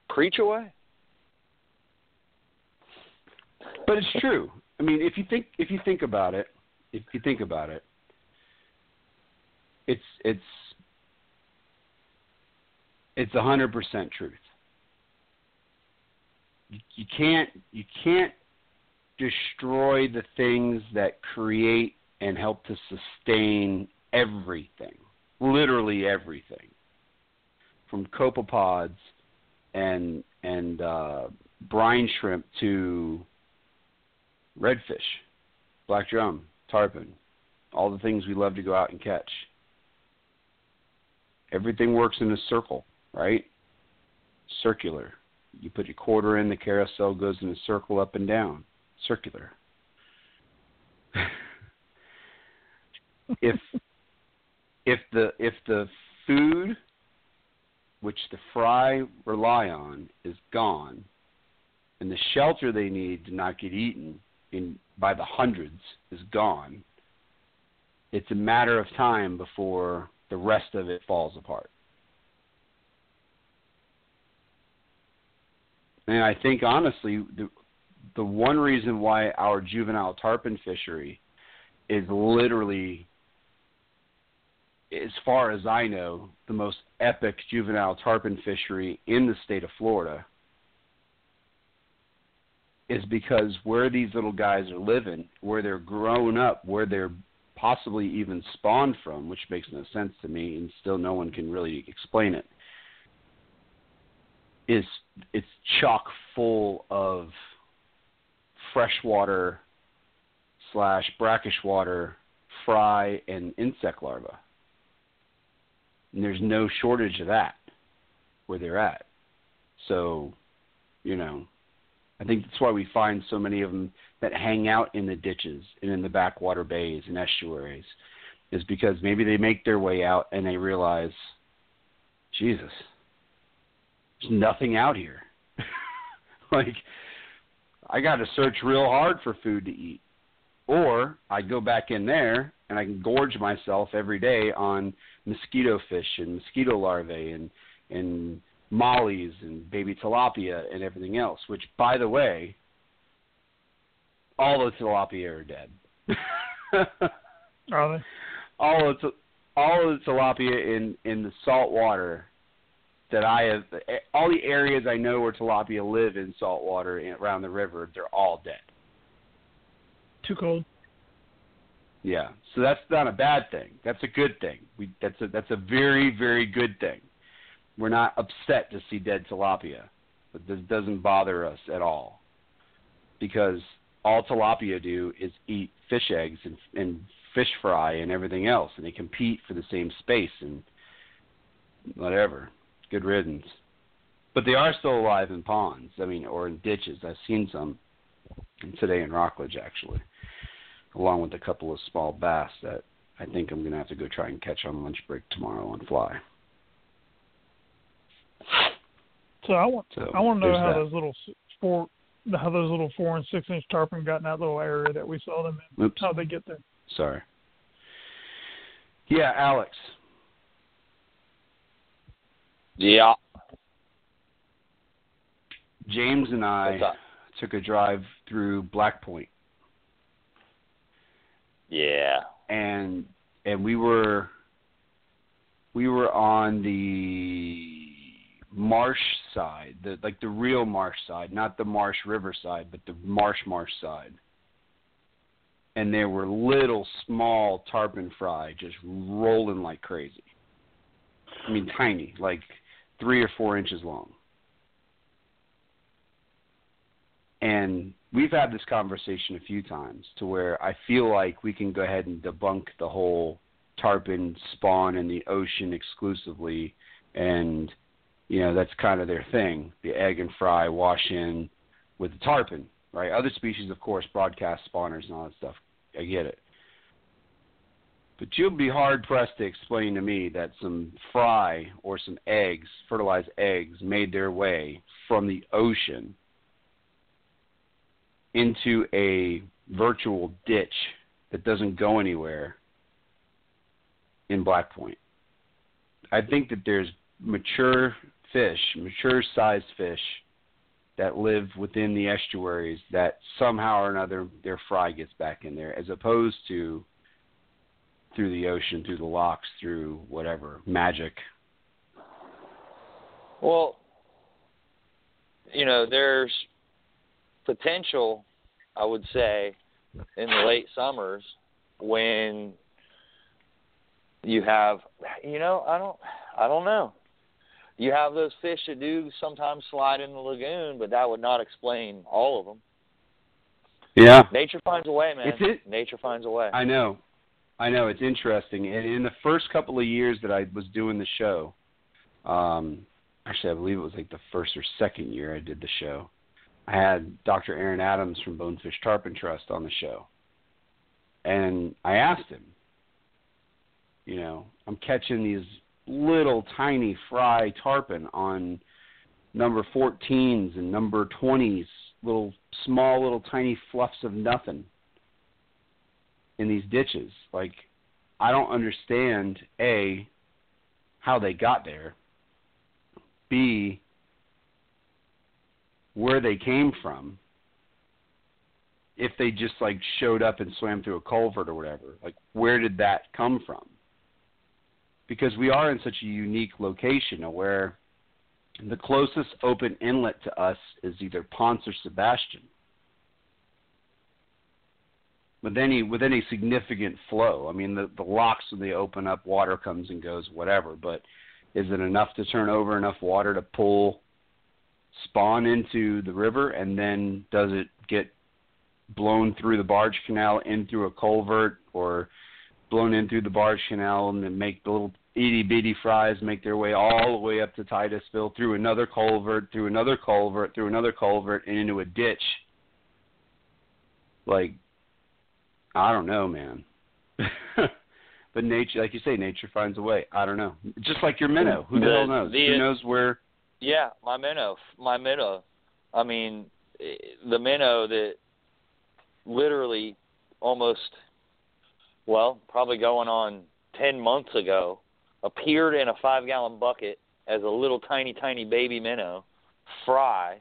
Preach away. But it's true. I mean, if you think if you think about it, if you think about it, it's it's it's a hundred percent truth. You, can't you can't destroy the things that create and help to sustain everything, literally everything, from copepods and and uh, brine shrimp to redfish, black drum, tarpon, all the things we love to go out and catch. Everything works in a circle, right? Circular. You put your quarter in, the carousel goes in a circle up and down. Circular. if if the if the food which the fry rely on is gone and the shelter they need to not get eaten in by the hundreds is gone it's a matter of time before the rest of it falls apart and i think honestly the the one reason why our juvenile tarpon fishery is literally as far as I know, the most epic juvenile tarpon fishery in the state of Florida is because where these little guys are living, where they're grown up, where they're possibly even spawned from, which makes no sense to me, and still no one can really explain it, is it's chock full of freshwater slash brackish water fry and insect larvae and there's no shortage of that where they're at. So, you know, I think that's why we find so many of them that hang out in the ditches and in the backwater bays and estuaries, is because maybe they make their way out and they realize, Jesus, there's nothing out here. like, I got to search real hard for food to eat. Or I go back in there and I can gorge myself every day on mosquito fish and mosquito larvae and and mollies and baby tilapia and everything else. Which, by the way, all the tilapia are dead. Are they? all of the all of the tilapia in in the salt water that I have, all the areas I know where tilapia live in salt water around the river, they're all dead. Too cold. Yeah, so that's not a bad thing. That's a good thing. We that's a that's a very very good thing. We're not upset to see dead tilapia, but this doesn't bother us at all because all tilapia do is eat fish eggs and, and fish fry and everything else, and they compete for the same space and whatever. Good riddance. But they are still alive in ponds. I mean, or in ditches. I've seen some today in Rockledge actually, along with a couple of small bass that I think I'm going to have to go try and catch on lunch break tomorrow on fly. So I want So I want to know how that. those little four how those little four and six inch tarpon got in that little area that we saw them in. Oops. How they get there? Sorry. Yeah, Alex. Yeah. James and I took a drive through Black Point, Yeah. and and we were we were on the marsh side, the like the real marsh side, not the marsh river side, but the marsh marsh side. And there were little small tarpon fry just rolling like crazy. I mean, tiny, like three or four inches long. And we've had this conversation a few times to where I feel like we can go ahead and debunk the whole tarpon spawn in the ocean exclusively. And you know that's kind of their thing the egg and fry wash in with the tarpon right? Other species of course broadcast spawners and all that stuff. I get it but you'd be hard pressed to explain to me that some fry or some eggs fertilized eggs made their way from the ocean into a virtual ditch that doesn't go anywhere in Black Point. I think that there's mature fish, mature sized fish that live within the estuaries that somehow or another their fry gets back in there as opposed to through the ocean, through the locks, through whatever magic. Well, you know, there's potential, I would say, in the late summers when you have, you know, I don't, I don't know. You have those fish that do sometimes slide in the lagoon, but that would not explain all of them. Yeah. Nature finds a way, man. It's it- Nature finds a way. I know. I know it's interesting. And in the first couple of years that I was doing the show, um, actually I believe it was like the first or second year I did the show. I had Dr. Aaron Adams from Bonefish Tarpon Trust on the show, and I asked him, you know, I'm catching these little tiny fry tarpon on number 14s and number 20s, little small little tiny fluffs of nothing in these ditches. Like, I don't understand a how they got there. B where they came from. If they just like showed up and swam through a culvert or whatever, like where did that come from? Because we are in such a unique location where the closest open inlet to us is either Ponce or Sebastian with any with any significant flow. I mean, the the locks when they open up, water comes and goes, whatever. But is it enough to turn over enough water to pull spawn into the river, and then does it get blown through the barge canal in through a culvert, or blown in through the barge canal and then make the little itty bitty fries make their way all the way up to Titusville through another culvert, through another culvert, through another culvert, and into a ditch? Like I don't know, man. but nature, like you say, nature finds a way. I don't know. Just like your minnow. Who the, The- hell knows? the- Who knows where? Yeah, my minnow, my minnow. I mean, eh, the minnow that literally almost, well, probably going on ten months ago, appeared in a five-gallon bucket as a little tiny, tiny baby minnow, Fry,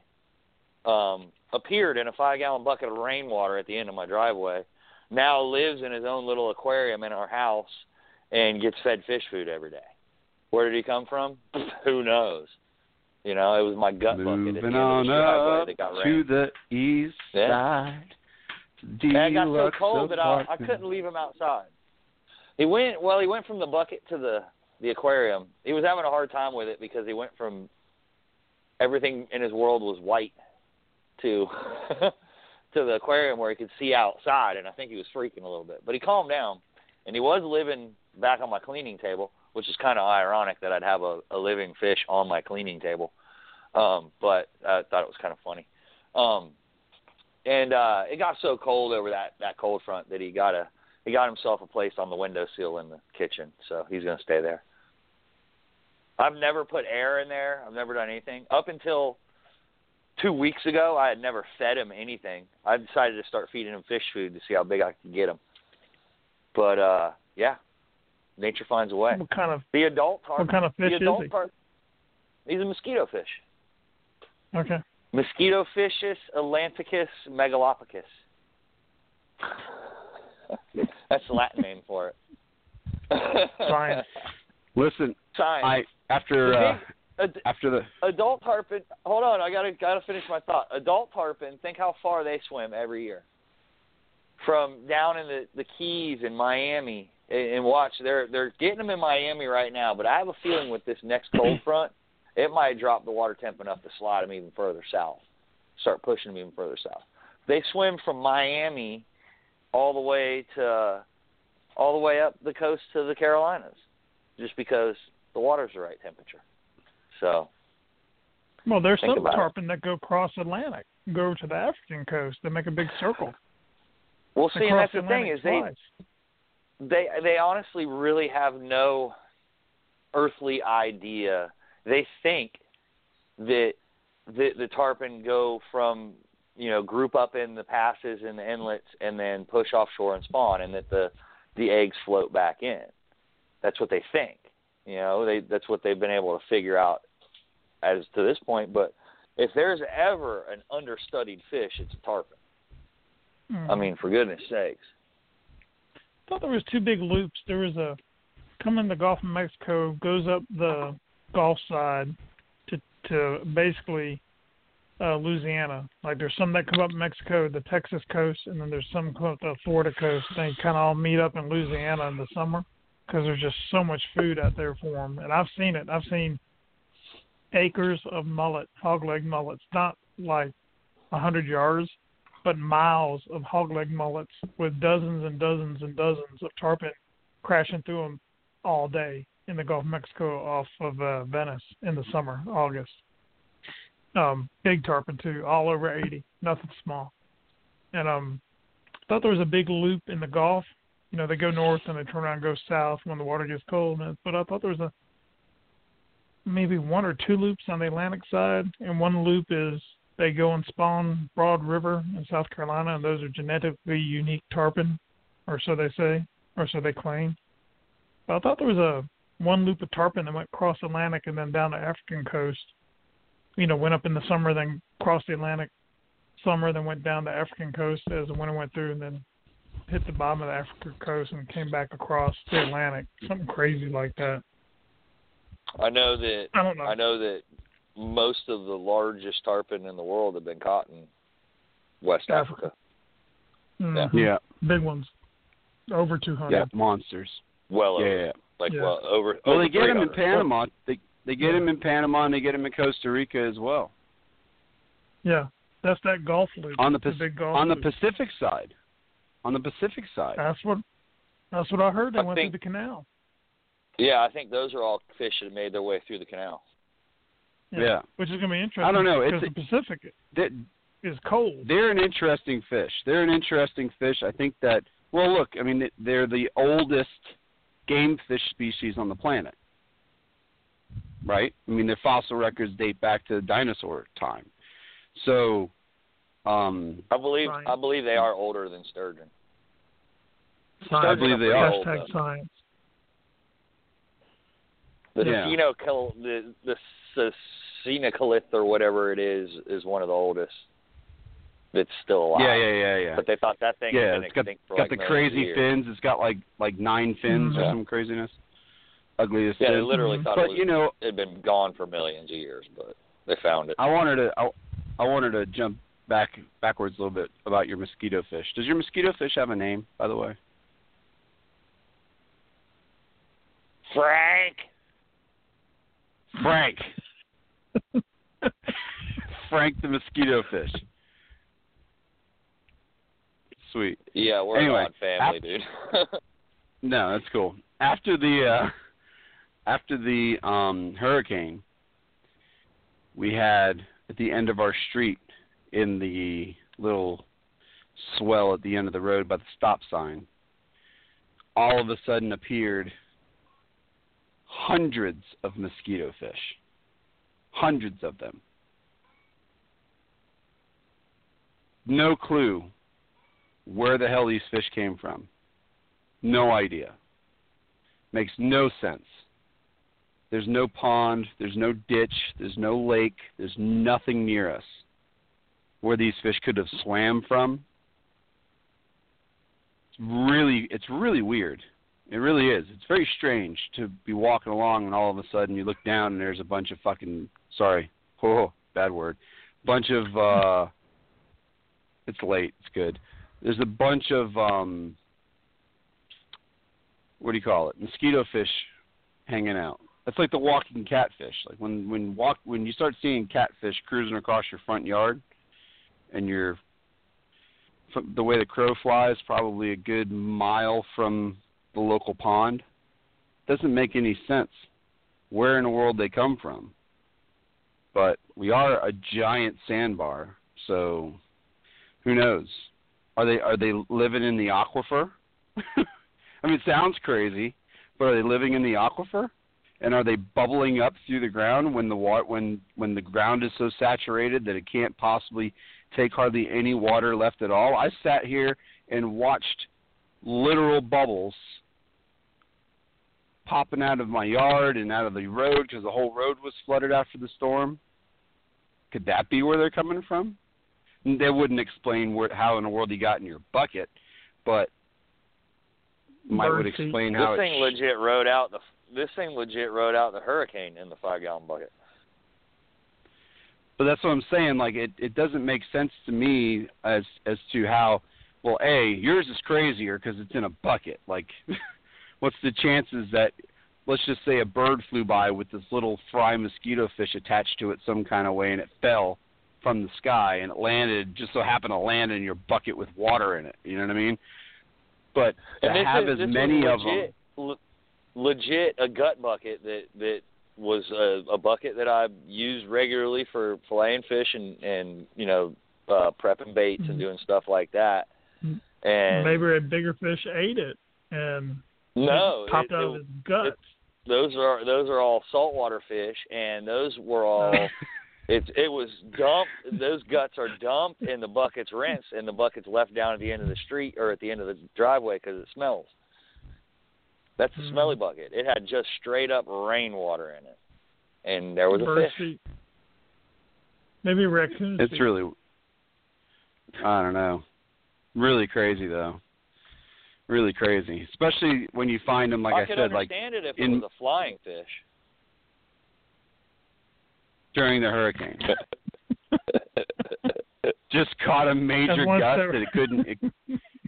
um, appeared in a five gallon bucket of rainwater at the end of my driveway. Now lives in his own little aquarium in our house and gets fed fish food every day. Where did he come from? Who knows? You know, it was my gut bucket at the Moving on up that got to the east Yeah. side. And it got so cold that I, I couldn't leave him outside. He went well. He went from the bucket to the the aquarium. He was having a hard time with it because he went from everything in his world was white to to the aquarium where he could see outside, and I think he was freaking a little bit. But he calmed down, and he was living back on my cleaning table, which is kind of ironic that I'd have a, a living fish on my cleaning table. Um, but I thought it was kind of funny. Um, and uh it got so cold over that that cold front that he got a he got himself a place on the windowsill in the kitchen so he's going to stay there i've never put air in there i've never done anything up until two weeks ago i had never fed him anything i decided to start feeding him fish food to see how big i could get him but uh yeah nature finds a way What kind of the adult tarpon what kind of fish the is adult he? tar- he's a mosquito fish Okay. Mosquito Fishes atlanticus megalopicus. That's the Latin name for it. Science. Listen, Science. I after uh, Ad- after the adult tarpon. Hold on, I gotta gotta finish my thought. Adult tarpon. Think how far they swim every year. From down in the the Keys in Miami, and, and watch they're they're getting them in Miami right now. But I have a feeling with this next cold front, it might drop the water temp enough to slide them even further south. Start pushing them even further south. They swim from Miami all the way to all the way up the coast to the Carolinas, just because the water's the right temperature. So Well, there's some about it. tarpon that go across Atlantic, go to the African coast. They make a big circle. we'll see. And that's the thing is they they they honestly really have no earthly idea. They think that the the tarpon go from you know group up in the passes and the inlets and then push offshore and spawn, and that the the eggs float back in. That's what they think. You know, they that's what they've been able to figure out as to this point. But if there's ever an understudied fish, it's a tarpon. Mm. I mean, for goodness sakes. I thought there was two big loops. There was a coming the Gulf of Mexico, goes up the Gulf side to to basically uh Louisiana. Like there's some that come up Mexico, the Texas coast, and then there's some come up the Florida coast. They kind of all meet up in Louisiana in the summer because there's just so much food out there for them. And I've seen it. I've seen acres of mullet, hogleg mullets, not like a hundred yards, but miles of hogleg mullets with dozens and dozens and dozens of tarpon crashing through them all day in the Gulf of Mexico off of uh, Venice in the summer, August. Um, big tarpon too, all over 80, nothing small. And um, I thought there was a big loop in the Gulf. You know, they go north and they turn around and go south when the water gets cold. But I thought there was a maybe one or two loops on the Atlantic side, and one loop is they go and spawn Broad River in South Carolina, and those are genetically unique tarpon, or so they say, or so they claim. But I thought there was a one loop of tarpon that went across Atlantic and then down the African coast. You know, went up in the summer, then crossed the Atlantic summer, then went down the African coast as the winter went through, and then hit the bottom of the African coast and came back across the Atlantic. Something crazy like that. I know that I don't know. I know that most of the largest tarpon in the world have been caught in West Africa. Africa. Mhm. yeah Big ones. Over 200. yeah monsters. Well Yeah, over, yeah. like Yeah. well over. Well, over they get them in 300. Panama. They they get them in Panama and they get them in Costa Rica as well. Yeah. That's that Gulf loop. On the the big Gulf on the loop. Pacific side. On the Pacific side. That's what that's what I heard. They I went think- through the canal. Yeah, I think those are all fish that have made their way through the canal. Yeah. Which is going to be interesting. I don't know, Because it's- the Pacific They, is cold. they're an interesting fish. They're an interesting fish. I think that well, look, I mean they're the oldest game fish species on the planet. Right? I mean their fossil records date back to dinosaur time. So um I believe Right. I believe they are older than sturgeon. Science. I believe they are. Hashtag though. science. The Yeah. The the Sinocolith or whatever it is is one of the oldest that's still alive. Yeah, yeah, yeah, yeah. But they thought that thing yeah, had been it's got, got like the crazy fins. It's got like like nine fins or mm-hmm. Yeah. some craziness. Ugliest Yeah, they literally mm-hmm. thought but it was you know, it had been gone for millions of years, but they found it. I wanted to I, I wanted to jump back backwards a little bit about your mosquito fish. Does your mosquito fish have a name, by the way? Frank. Frank. Frank the mosquito fish. Sweet. Yeah, we're Anyway, an family, ap- dude. No, that's cool. After the uh after the um hurricane, we had at the end of our street in the little swell at the end of the road by the stop sign, all of a sudden appeared hundreds of mosquito fish. Hundreds of them. No clue where the hell these fish came from. No idea. Makes no sense. There's no pond, there's no ditch, there's no lake, there's nothing near us where these fish could have swam from. It's really it's really weird. It really is. It's very strange to be walking along and all of a sudden you look down and there's a bunch of fucking sorry, oh bad word, bunch of uh it's late, it's good. There's a bunch of um what do you call it? Mosquito fish hanging out. That's like the walking catfish. Like when when walk when you start seeing catfish cruising across your front yard, and you're the way the crow flies, probably a good mile from the local pond. Doesn't make any sense where in the world they come from. But we are a giant sandbar, so who knows? Are they are they living in the aquifer? I mean, it sounds crazy, but are they living in the aquifer? And are they bubbling up through the ground when the water when when the ground is so saturated that it can't possibly take hardly any water left at all? I sat here and watched literal bubbles popping out of my yard and out of the road because the whole road was flooded after the storm. Could that be where they're coming from? They wouldn't explain where, how in the world you got in your bucket, but might would Bird feet. explain this how thing it sh- legit rode out the this thing legit rode out the hurricane in the five gallon bucket. But that's what I'm saying. Like it, it doesn't make sense to me as as to how. Well, a yours is crazier because it's in a bucket. Like, what's the chances that let's just say a bird flew by with this little fry mosquito fish attached to it some kind of way and it fell from the sky and it landed just so happened to land in your bucket with water in it. You know what I mean? But to and have is, as this was many of them. legit, le- legit a gut bucket that that was a, a bucket that I used regularly for filleting fish and and you know uh prepping baits and Mhm. doing stuff like that. Mm. And Maybe a bigger fish ate it and no, it popped it- out it- of his guts. those are those are all saltwater fish, and those were all. It's it was dumped. Those guts are dumped, and the buckets rinsed, and the buckets left down at the end of the street or at the end of the driveway because it smells. That's a Mm. smelly bucket. It had just straight up rainwater in it, and there was a Bird fish. feet. Maybe raccoon. It's feet. really, I don't know, really crazy though. Really crazy, especially when you find them, like I, could said, like it if in- it was a flying fish. during the hurricane. Just caught a major And once gust they- that it couldn't.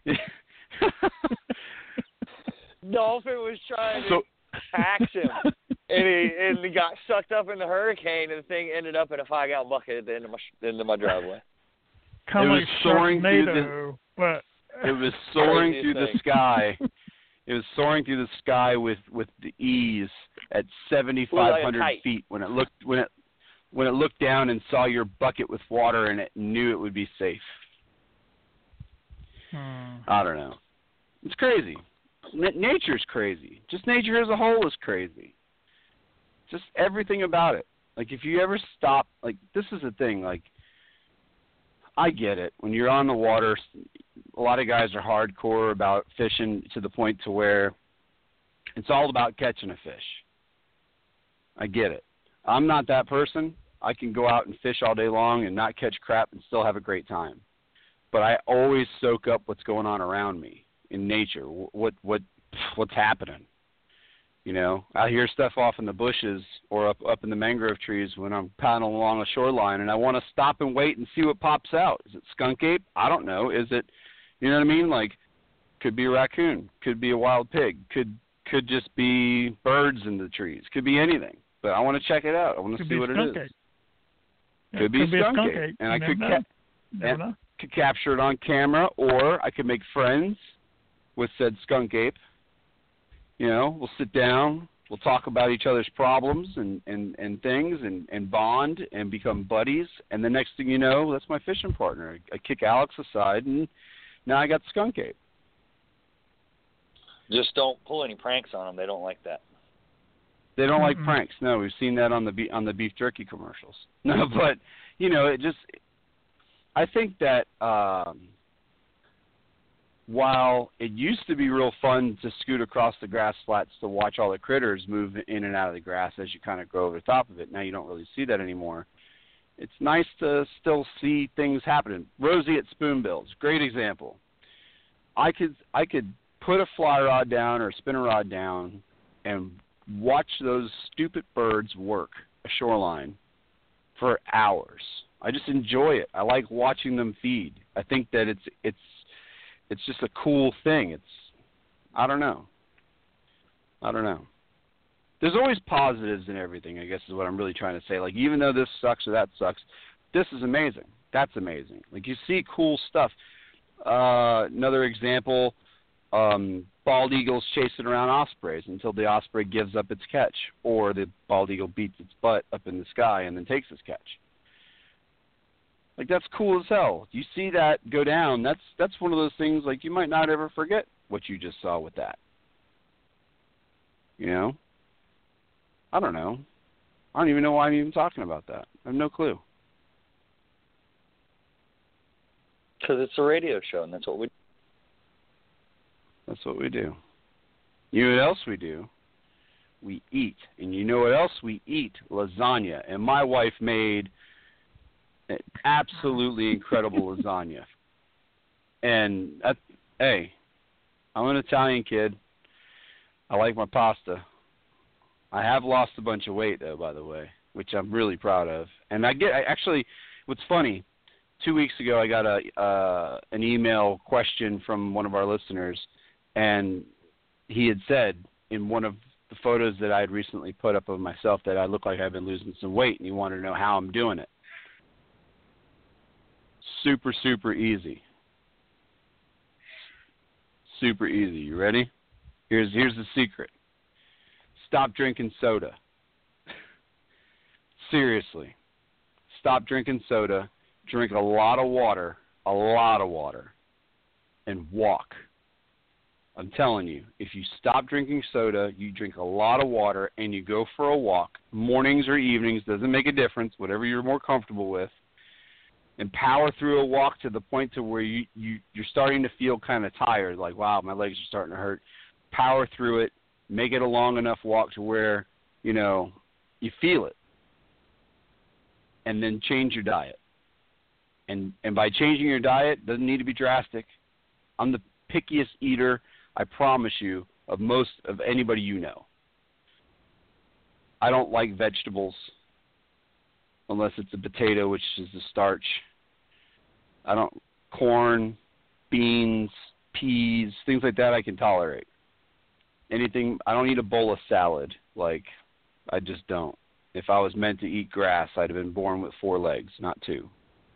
It, Dolphin was trying to so tax him, and he and he got sucked up in the hurricane, and the thing ended up in a five gallon bucket at the end of my end of my driveway. kind it was like soaring through the- Sharknado, but it was soaring through the sky. It was soaring through the sky with with the ease at seventy five hundred kite. feet when it looked when it when it looked down and saw your bucket with water and it knew it would be safe. Hmm. I don't know. It's crazy. N- nature's crazy. Just nature as a whole is crazy. Just everything about it. Like if you ever stop, like this is the thing. Like I get it. When you're on the water, a lot of guys are hardcore about fishing to the point to where it's all about catching a fish. I get it. I'm not that person. I can go out and fish all day long and not catch crap and still have a great time. But I always soak up what's going on around me in nature. What what what's happening? You know, I hear stuff off in the bushes or up up in the mangrove trees when I'm paddling along a shoreline, and I want to stop and wait and see what pops out. Is it skunk ape? I don't know. Is it, you know what I mean? Like, could be a raccoon, could be a wild pig, could could just be birds in the trees, could be anything. But I want to check it out. I want to see what it ape. Could be could be a skunk skunk ape, and I could ca- and- could capture it on camera, or I could make friends with said skunk ape. You know, we'll sit down, we'll talk about each other's problems and and and things, and and bond and become buddies. And the next thing you know, that's my fishing partner. I, I kick Alex aside, and now I got skunk ape. Just don't pull any pranks on them. They don't like that. They don't like Mm-mm. pranks. No, we've seen that on the be- on the beef jerky commercials. No, but you know, it just I think that um while it used to be real fun to scoot across the grass flats to watch all the critters move in and out of the grass as you kind of go over the top of it, now you don't really see that anymore. It's nice to still see things happening. Roseate Spoonbills, great example. I could I could put a fly rod down or a spinner rod down and watch those stupid birds work a shoreline for hours. I just enjoy it. I like watching them feed. I think that it's it's it's just a cool thing. It's I don't know. I don't know. There's always positives in everything, I guess is what I'm really trying to say. Like even though this sucks or that sucks, this is amazing. That's amazing. Like you see cool stuff. Uh another example, um bald eagles chasing around ospreys until the osprey gives up its catch, or the bald eagle beats its butt up in the sky and then takes its catch. Like that's cool as hell. You see that go down. That's that's one of those things like you might not ever forget what you just saw with that. You know? I don't know. I don't even know why I'm even talking about that. I have no clue. Because it's a radio show, and that's what we. That's what we do. You know what else we do? We eat. And you know what else we eat? Lasagna. And my wife made an absolutely incredible lasagna. And that, hey, I'm an Italian kid. I like my pasta. I have lost a bunch of weight though, by the way, which I'm really proud of. And I get I actually what's funny, two weeks ago I got a uh an email question from one of our listeners and he had said in one of the photos that I had recently put up of myself that I look like I've been losing some weight and he wanted to know how I'm doing it. Super, super easy. Super easy. You ready? Here's here's the secret. Stop drinking soda. Seriously. Stop drinking soda. Drink a lot of water, a lot of water, and walk. I'm telling you, if you stop drinking soda, you drink a lot of water, and you go for a walk, mornings or evenings, doesn't make a difference, whatever you're more comfortable with, and power through a walk to the point to where you, you you're starting to feel kind of tired, like wow, my legs are starting to hurt. Power through it, make it a long enough walk to where you know you feel it, and then change your diet. And and by changing your diet, doesn't need to be drastic. I'm the pickiest eater, I promise you, of most of anybody you know. I don't like vegetables unless it's a potato, which is the starch. I don't corn, beans, peas, things like that I can tolerate. Anything I don't eat a bowl of salad. Like I just don't. If I was meant to eat grass, I'd have been born with four legs, not two.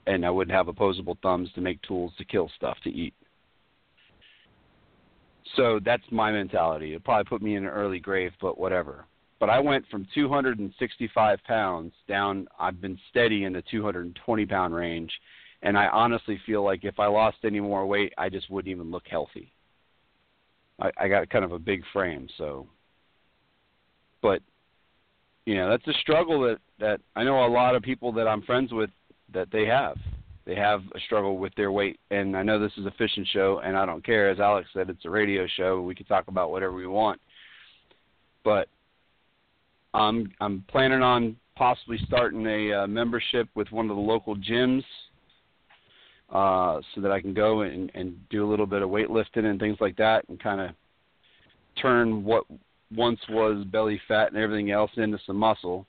And I wouldn't have opposable thumbs to make tools to kill stuff to eat. So that's my mentality. It'll probably put me in an early grave, but whatever. But I went from 265 pounds down. I've been steady in the 220 pound range, and I honestly feel like if I lost any more weight, I just wouldn't even look healthy. I, I got kind of a big frame, so. But, you know, that's a struggle that that I know a lot of people that I'm friends with that they have. They have a struggle with their weight, and I know this is a fishing show, and I don't care. As Alex said, it's a radio show. We can talk about whatever we want, but I'm I'm planning on possibly starting a uh, membership with one of the local gyms, uh, so that I can go and and do a little bit of weightlifting and things like that, and kind of turn what once was belly fat and everything else into some muscle.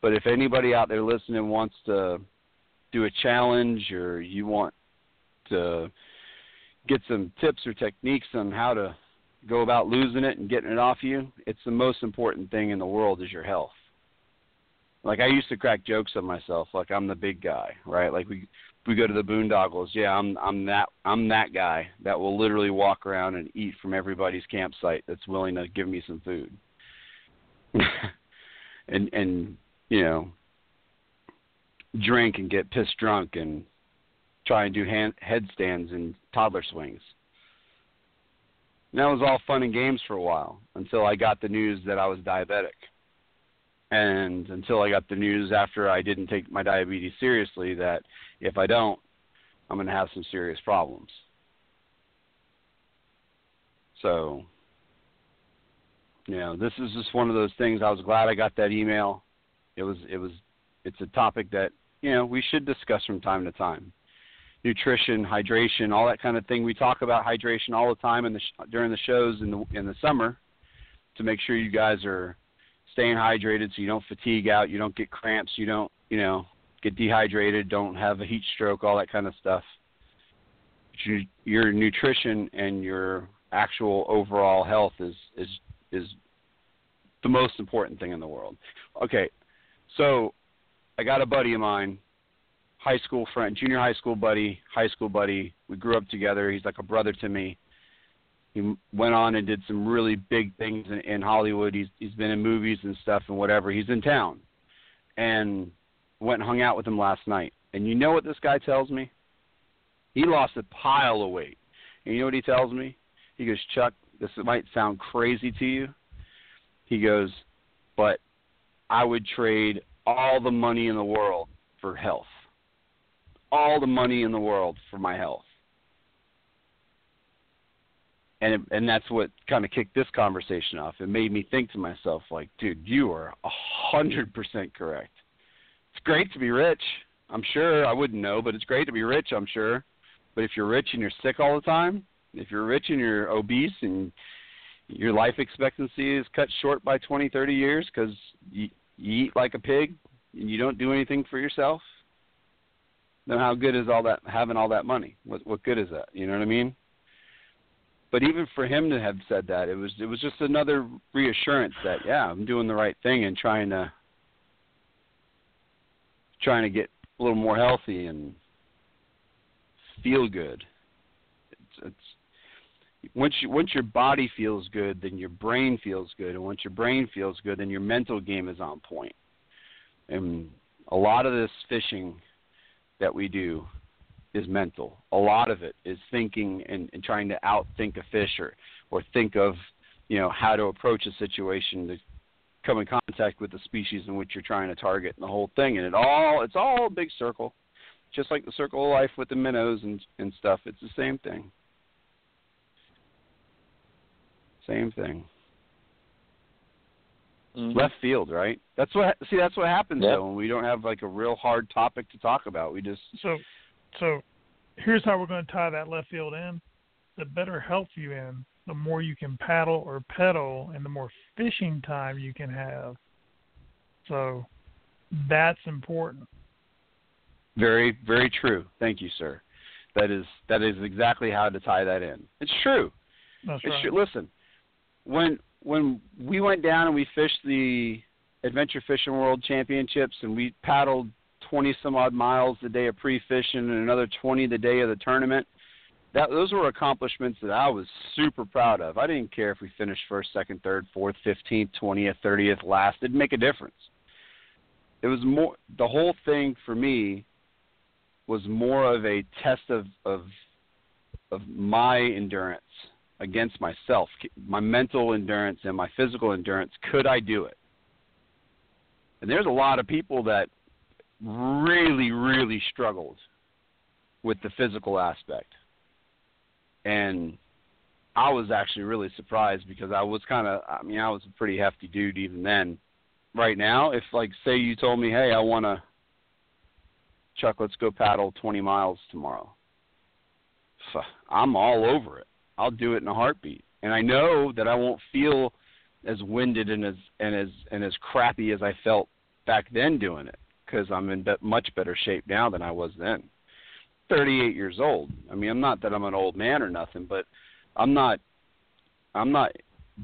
But if anybody out there listening wants to do a challenge or you want to get some tips or techniques on how to go about losing it and getting it off you, it's the most important thing in the world is your health. Like I used to crack jokes on myself, like I'm the big guy, right? Like we we go to the boondoggles, yeah, I'm I'm that I'm that guy that will literally walk around and eat from everybody's campsite that's willing to give me some food. and and you know, drink and get pissed drunk and try and do hand, headstands and toddler swings. And that was all fun and games for a while until I got the news that I was diabetic. And until I got the news after I didn't take my diabetes seriously that if I don't, I'm going to have some serious problems. So, you know, this is just one of those things. I was glad I got that email. It was, it was, it's a topic that you know we should discuss from time to time nutrition, hydration, all that kind of thing. We talk about hydration all the time in the sh- during the shows in the in the summer to make sure you guys are staying hydrated so you don't fatigue out, you don't get cramps, you don't, you know, get dehydrated, don't have a heat stroke, all that kind of stuff. Your, nutrition and your actual overall health is is is the most important thing in the world. Okay. So I got a buddy of mine high school friend, junior high school buddy, high school buddy. We grew up together. He's like a brother to me. He went on and did some really big things in, in Hollywood. He's he's been in movies and stuff and whatever. He's in town, and went and hung out with him last night. And you know what this guy tells me? He lost a pile of weight. And you know what he tells me? He goes, Chuck, this might sound crazy to you. He goes, but I would trade all the money in the world for health all the money in the world for my health. And it, and that's what kind of kicked this conversation off. It made me think to myself, like, dude, you are a hundred percent correct. It's great to be rich. I'm sure I wouldn't know, but it's great to be rich. I'm sure. But if you're rich and you're sick all the time, if you're rich and you're obese and your life expectancy is cut short by 20, 30 years because you, you eat like a pig and you don't do anything for yourself, then how good is all that having all that money? What what good is that? You know what I mean? But even for him to have said that, it was it was just another reassurance that yeah, I'm doing the right thing and trying to trying to get a little more healthy and feel good. It's, it's once you once your body feels good, then your brain feels good, and once your brain feels good, then your mental game is on point. And a lot of this fishing that we do is mental. A lot of it is thinking and, and trying to outthink a fish or, or think of, you know, how to approach a situation to come in contact with the species in which you're trying to target and the whole thing. And it all it's all a big circle. Just like the circle of life with the minnows and, and stuff. It's the same thing. Same thing. Mm-hmm. Left field, right? That's what. See, that's what happens yep. though when we don't have like a real hard topic to talk about. We just so so. Here's how we're going to tie that left field in. The better health you in, the more you can paddle or pedal, and the more fishing time you can have. So that's important. Very, very true. Thank you, sir. That is that is exactly how to tie that in. It's true. That's it's right. True. Listen, when when we went down and we fished the Adventure Fishing World Championships and we paddled 20 some odd miles the day of pre-fishing and another 20 the day of the tournament. That those were accomplishments that I was super proud of. I didn't care if we finished first, second, third, fourth, 15th, 20th, 30th, last. It didn't make a difference. It was more the whole thing for me was more of a test of of of my endurance against myself, my mental endurance and my physical endurance. Could I do it? And there's a lot of people that really, really struggled with the physical aspect. And I was actually really surprised because I was kind of I mean I was a pretty hefty dude even then. Right now, if like say you told me, "Hey, I want to Chuck, let's go paddle 20 miles tomorrow." I'm all over it. I'll do it in a heartbeat. And I know that I won't feel as winded and as and as and as crappy as I felt back then doing it because I'm in be- much better shape now than I was then. 38 years old. I mean, I'm not that I'm an old man or nothing, but I'm not I'm not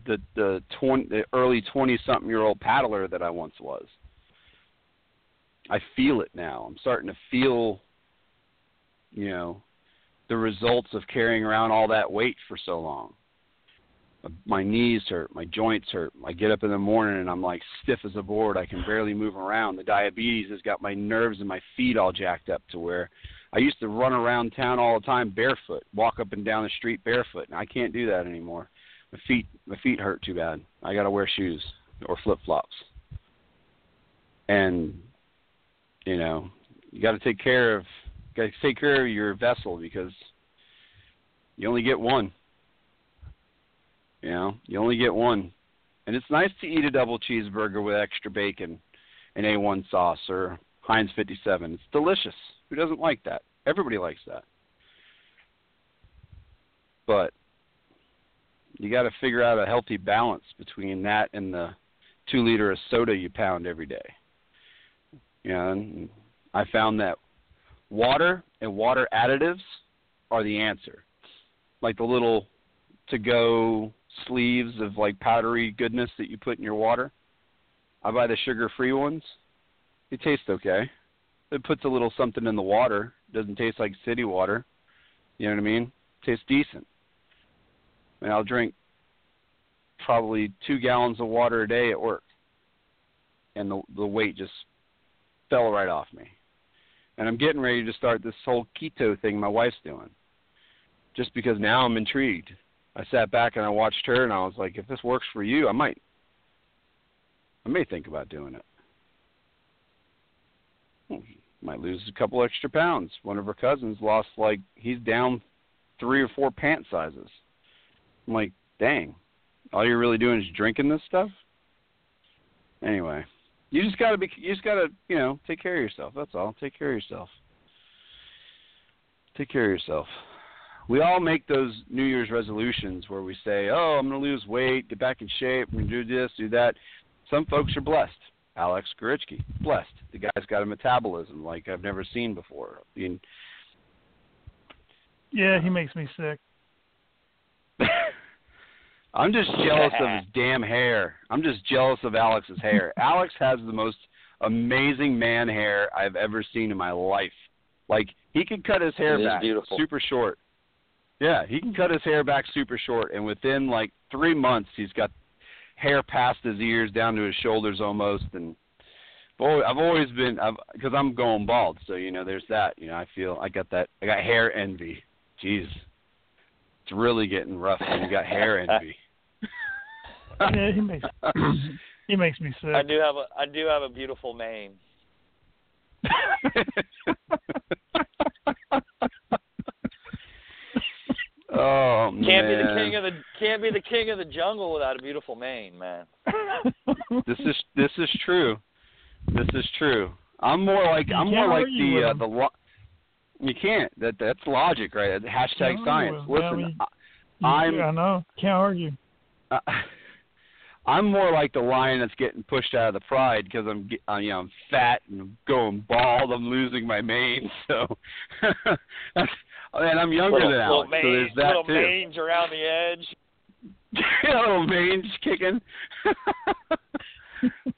the the 20 the early 20 something year old paddler that I once was. I feel it now. I'm starting to feel you know the results of carrying around all that weight for so long. My knees hurt, my joints hurt. I get up in the morning and I'm like stiff as a board. I can barely move around. The diabetes has got my nerves and my feet all jacked up to where I used to run around town all the time barefoot, walk up and down the street barefoot, and I can't do that anymore. My feet my feet hurt too bad. I got to wear shoes or flip-flops. And you know, you got to take care of got to take care of your vessel because you only get one. You know, you only get one. And it's nice to eat a double cheeseburger with extra bacon and A1 sauce or Heinz 57. It's delicious. Who doesn't like that? Everybody likes that. But you got to figure out a healthy balance between that and the two liter of soda you pound every day. You know, and I found that water and water additives are the answer. Like the little to go sleeves of like powdery goodness that you put in your water. I buy the sugar free ones. They taste okay. It puts a little something in the water. It doesn't taste like city water. You know what I mean? tastes decent. And I'll drink probably two gallons of water a day at work. And the the weight just fell right off me. And I'm getting ready to start this whole keto thing my wife's doing. Just because now I'm intrigued. I sat back and I watched her and I was like, if this works for you, I might I may think about doing it. Might lose a couple extra pounds. One of her cousins lost like he's down three or four pant sizes. I'm like, dang. All you're really doing is drinking this stuff? Anyway. You just gotta be you just gotta, you know, take care of yourself. That's all. Take care of yourself. Take care of yourself. We all make those New Year's resolutions where we say, Oh, I'm gonna lose weight, get back in shape, I'm gonna do this, do that. Some folks are blessed. Alex Gorichky, blessed. The guy's got a metabolism like I've never seen before. I mean, yeah, he makes me sick. I'm just jealous of his damn hair. I'm just jealous of Alex's hair. Alex has the most amazing man hair I've ever seen in my life. Like he can cut his hair It is back beautiful. super short. Yeah, he can cut his hair back super short, and within like three months, he's got hair past his ears down to his shoulders almost. And boy, I've always been because I'm going bald, so you know, there's that. You know, I feel I got that. I got hair envy. Jeez, it's really getting rough when you got hair envy. Yeah, he makes he makes me sick. I do have a I do have a beautiful mane. oh Can't be the king of the can't be the king of the jungle without a beautiful mane, man. this is this is true. This is true. I'm more like I'm more like the uh, the lo- you can't that that's logic right hashtag No, science well, I listen mean, I, I'm I know. Can't argue. uh, I'm more like the lion that's getting pushed out of the pride because I'm get- uh, you know I'm fat and going bald I'm losing my mane so that's Oh, and I'm younger little, than little Alex mange, so there's that little too mange around the edge. little mange kicking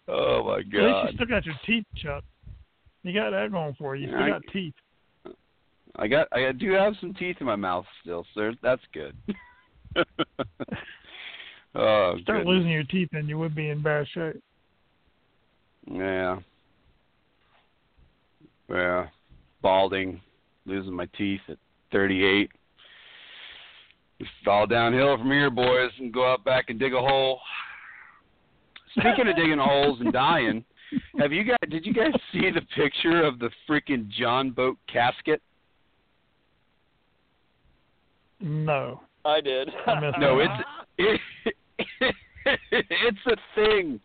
oh my god! At least you still got your teeth, Chuck. You got that going for you. You still I- got teeth. I got I do have some teeth in my mouth still, so that's good. oh, Start goodness. losing your teeth, and you would be in bad shape. Yeah. Yeah. Balding, losing my teeth at 38. It's all downhill from here, boys, and go out back and dig a hole. Speaking of digging holes and dying, have you guys? Did you guys see the picture of the freaking John boat casket? No. I did. I No, that. it's it, it's a thing.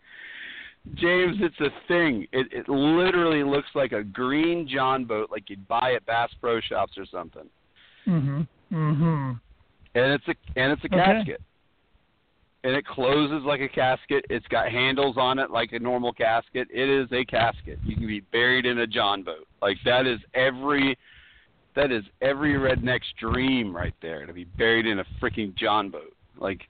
James, it's a thing. It it literally looks like a green John boat like you'd buy at Bass Pro Shops or something. Mhm. Mhm. And it's a and it's a Okay. casket. And it closes like a casket. It's got handles on it like a normal casket. It is a casket. You can be buried in a John boat. Like that is every that is every redneck's dream right there to be buried in a freaking John boat. Like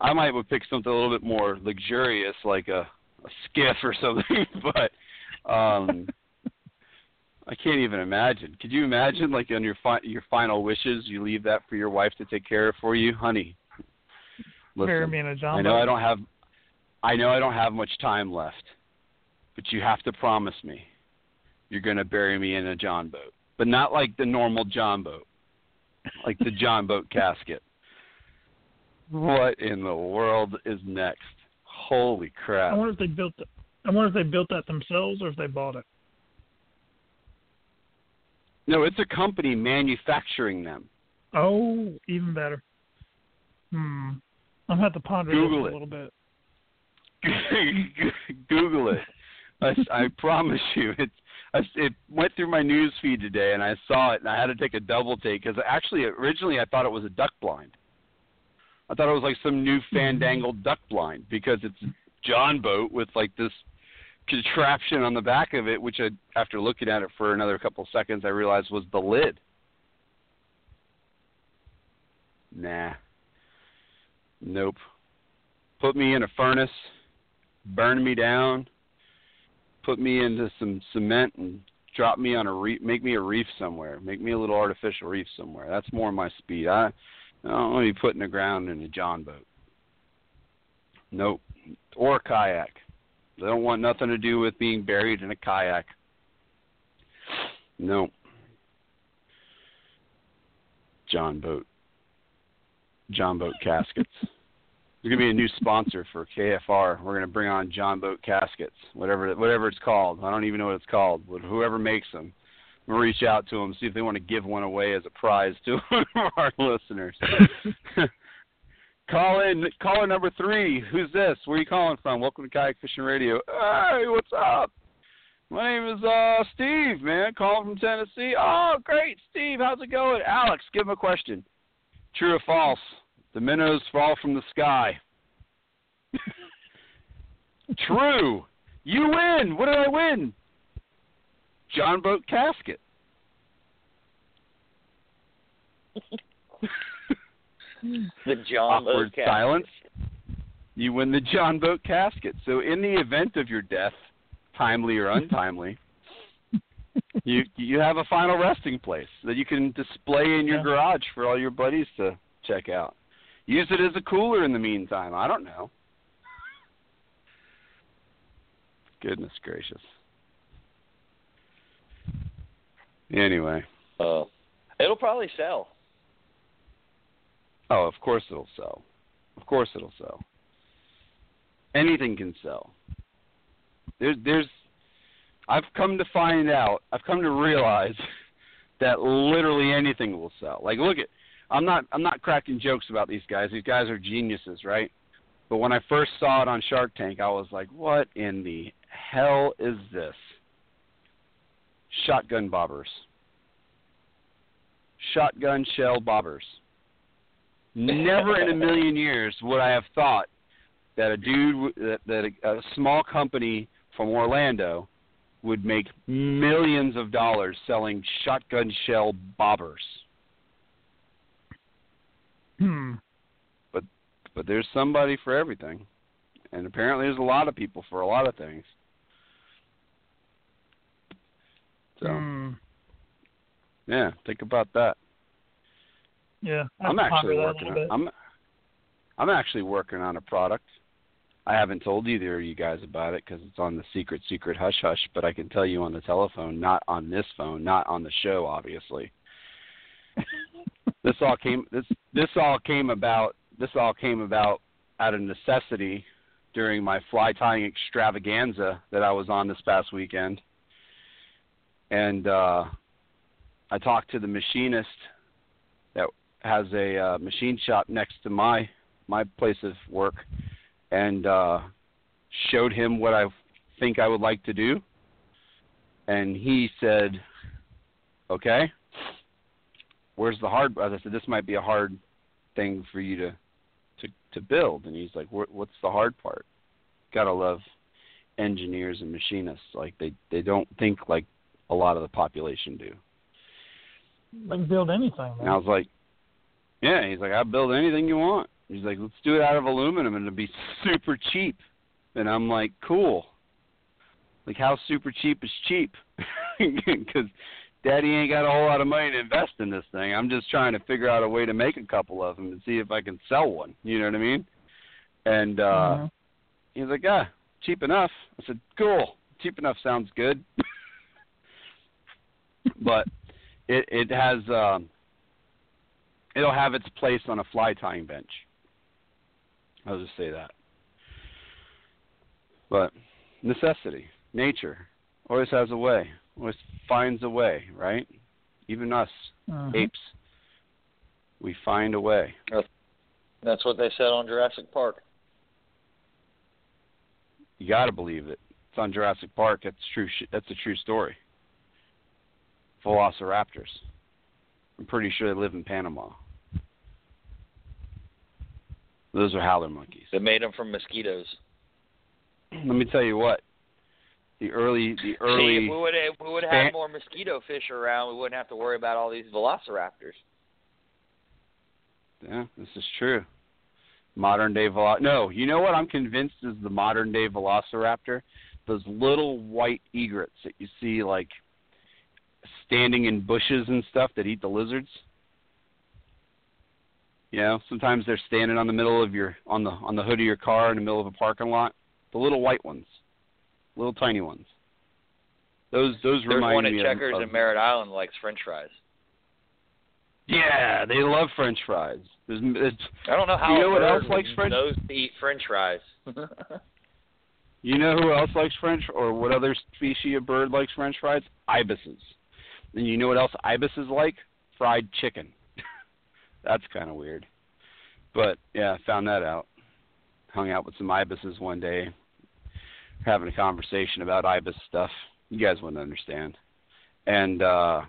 I might would pick something a little bit more luxurious like a a skiff or something, but um I can't even imagine. Could you imagine, like, on your fi- your final wishes, you leave that for your wife to take care of for you, honey? Bury Listen, me in a John I know. I don't have, I know I don't have much time left, but you have to promise me, you're gonna bury me in a John boat, but not like the normal John boat, like the John boat casket. What in the world is next? Holy crap! I wonder if they built it. I wonder if they built that themselves or if they bought it. No, it's a company manufacturing them. Oh, even better. Hmm. I'm have to ponder Google it. a little bit. Google it. I, I promise you, it I, it went through my news feed today, and I saw it, and I had to take a double take because actually, originally, I thought it was a duck blind. I thought it was like some new fandangled duck blind because it's John boat with like this contraption on the back of it, which I, after looking at it for another couple seconds, I realized was the lid. Nah. Nope. Put me in a furnace, burn me down, put me into some cement and drop me on a reef, make me a reef somewhere, make me a little artificial reef somewhere. That's more my speed. I, I don't want to be put in the ground in a John boat. Nope. Or a kayak. They don't want nothing to do with being buried in a kayak. No. John boat. John boat caskets. There's gonna be a new sponsor for KFR. We're gonna bring on John Boat Caskets, whatever whatever it's called. I don't even know what it's called. But whoever makes them, we'll reach out to them see if they want to give one away as a prize to one of our listeners. call in, caller number three. Who's this? Where are you calling from? Welcome to Kayak Fishing Radio. Hey, what's up? My name is uh Steve, man. Calling from Tennessee. Oh, great, Steve. How's it going? Alex, give him a question. True or false? The minnows fall from the sky. True. You win. What did I win? John Boat casket. the John Boat Awkward casket. silence. You win the John Boat casket. So in the event of your death, timely or untimely, you you have a final resting place that you can display in your Yeah. garage for all your buddies to check out. Use it as a cooler in the meantime. I don't know. Goodness gracious. Anyway, Uh, it'll probably sell. Oh, of course it'll sell. Of course it'll sell. Anything can sell. There's there's I've come to find out, I've come to realize that literally anything will sell. Like look at I'm not I'm not cracking jokes about these guys. These guys are geniuses, right? But when I first saw it on Shark Tank, I was like, "What in the hell is this?" Shotgun bobbers. Shotgun shell bobbers. Never in a million years would I have thought that a dude that, that a, a small company from Orlando would make millions of dollars selling shotgun shell bobbers. Hmm. but there's somebody for everything. And apparently there's a lot of people for a lot of things. So, Hmm. yeah, think about that. Yeah. I'm actually ponder that a working on. I'm I'm actually working on a product. I haven't told either of you guys about it because it's on the secret secret hush hush, but I can tell you on the telephone, not on this phone, not on the show obviously. this all came this this all came about this all came about out of necessity during my fly tying extravaganza that I was on this past weekend. And uh I talked to the machinist that has a uh, machine shop next to my my place of work, and uh, showed him what I think I would like to do, and he said, "Okay, where's the hard?" I said, "This might be a hard thing for you to to to build," and he's like, "What's the hard part?" Gotta love engineers and machinists. Like they they don't think like a lot of the population do. They can build anything. And I was like, yeah. He's like, I'll build anything you want. He's like, let's do it out of aluminum and it'll be super cheap. And I'm like, cool. Like, how super cheap is cheap? Because Daddy ain't got a whole lot of money to invest in this thing. I'm just trying to figure out a way to make a couple of them and see if I can sell one. You know what I mean? And uh Mhm. he's like, ah, cheap enough. I said, cool. Cheap enough sounds good. but it it has um it'll have its place on a fly tying bench. I'll just say that. But necessity, nature, always has a way, always finds a way, right? Even us Mhm. apes, we find a way. That's what they said on Jurassic Park. You got to believe it. It's on Jurassic Park. That's true. Sh- that's a true story. Velociraptors. I'm pretty sure they live in Panama. Those are howler monkeys. They made them from mosquitoes. Let me tell you what. The early, the early. See, if we would if we would have span- more mosquito fish around, we wouldn't have to worry about all these velociraptors. Yeah, this is true. Modern day velo. No, you know what I'm convinced is the modern day velociraptor? Those little white egrets that you see like standing in bushes and stuff that eat the lizards. You know, sometimes they're standing on the middle of your on the on the hood of your car in the middle of a parking lot. The little white ones, little tiny ones. Those those There's remind one at me Checkers of, in Merritt Island likes French fries. Yeah, they love French fries. There's, it's, I don't know how You know what else likes French- knows to eat French fries. You know who else likes French, or what other species of bird likes French fries? Ibises. And you know what else ibises like? Fried chicken. That's kind of weird. But yeah, I found that out. Hung out with some ibises one day, having a conversation about ibis stuff. You guys wouldn't understand. And uh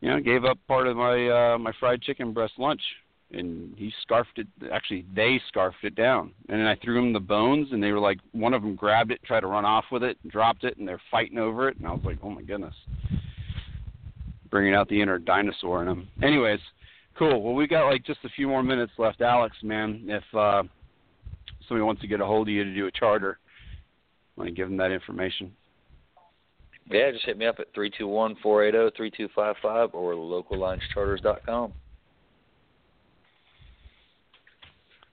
you know, gave up part of my uh my fried chicken breast lunch and he scarfed it actually they scarfed it down and then i threw them the bones and they were like one of them grabbed it tried to run off with it dropped it and they're fighting over it and i was like oh my goodness bringing out the inner dinosaur in them anyways cool well we got like just a few more minutes left alex man if uh somebody wants to get a hold of you to do a charter want to give them that information yeah, just hit me up at three two one four eight zero three two five five or locallinescharters.com.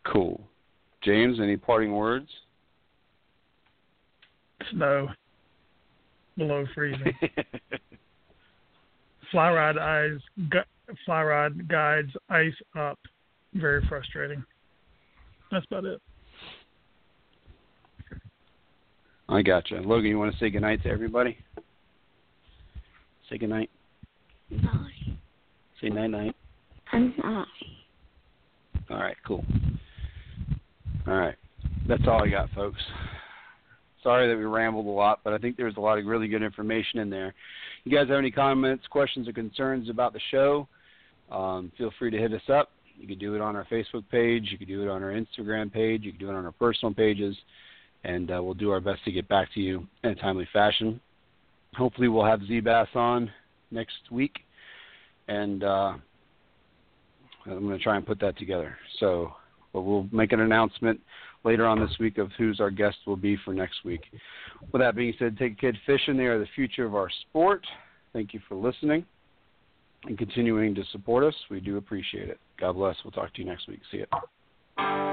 cool james any parting words Snow. Below freezing. fly rod eyes. Gu- fly ride guides ice up. Very frustrating. That's about it. I gotcha. Logan, you want to say goodnight to everybody? Say goodnight. Nine. Say night night. And nine. All right, cool. All right. That's all I got, folks. Sorry that we rambled a lot, but I think there was a lot of really good information in there. You guys have any comments, questions, or concerns about the show? Um, feel free to hit us up. You can do it on our Facebook page. You can do it on our Instagram page. You can do it on our personal pages. And uh, we'll do our best to get back to you in a timely fashion. Hopefully, we'll have ZeeBaas on next week. And uh, I'm going to try and put that together. So but we'll make an announcement later on this week of who's our guest will be for next week. With that being said, take a kid fishing. They are the future of our sport. Thank you for listening and continuing to support us. We do appreciate it. God bless. We'll talk to you next week. See you.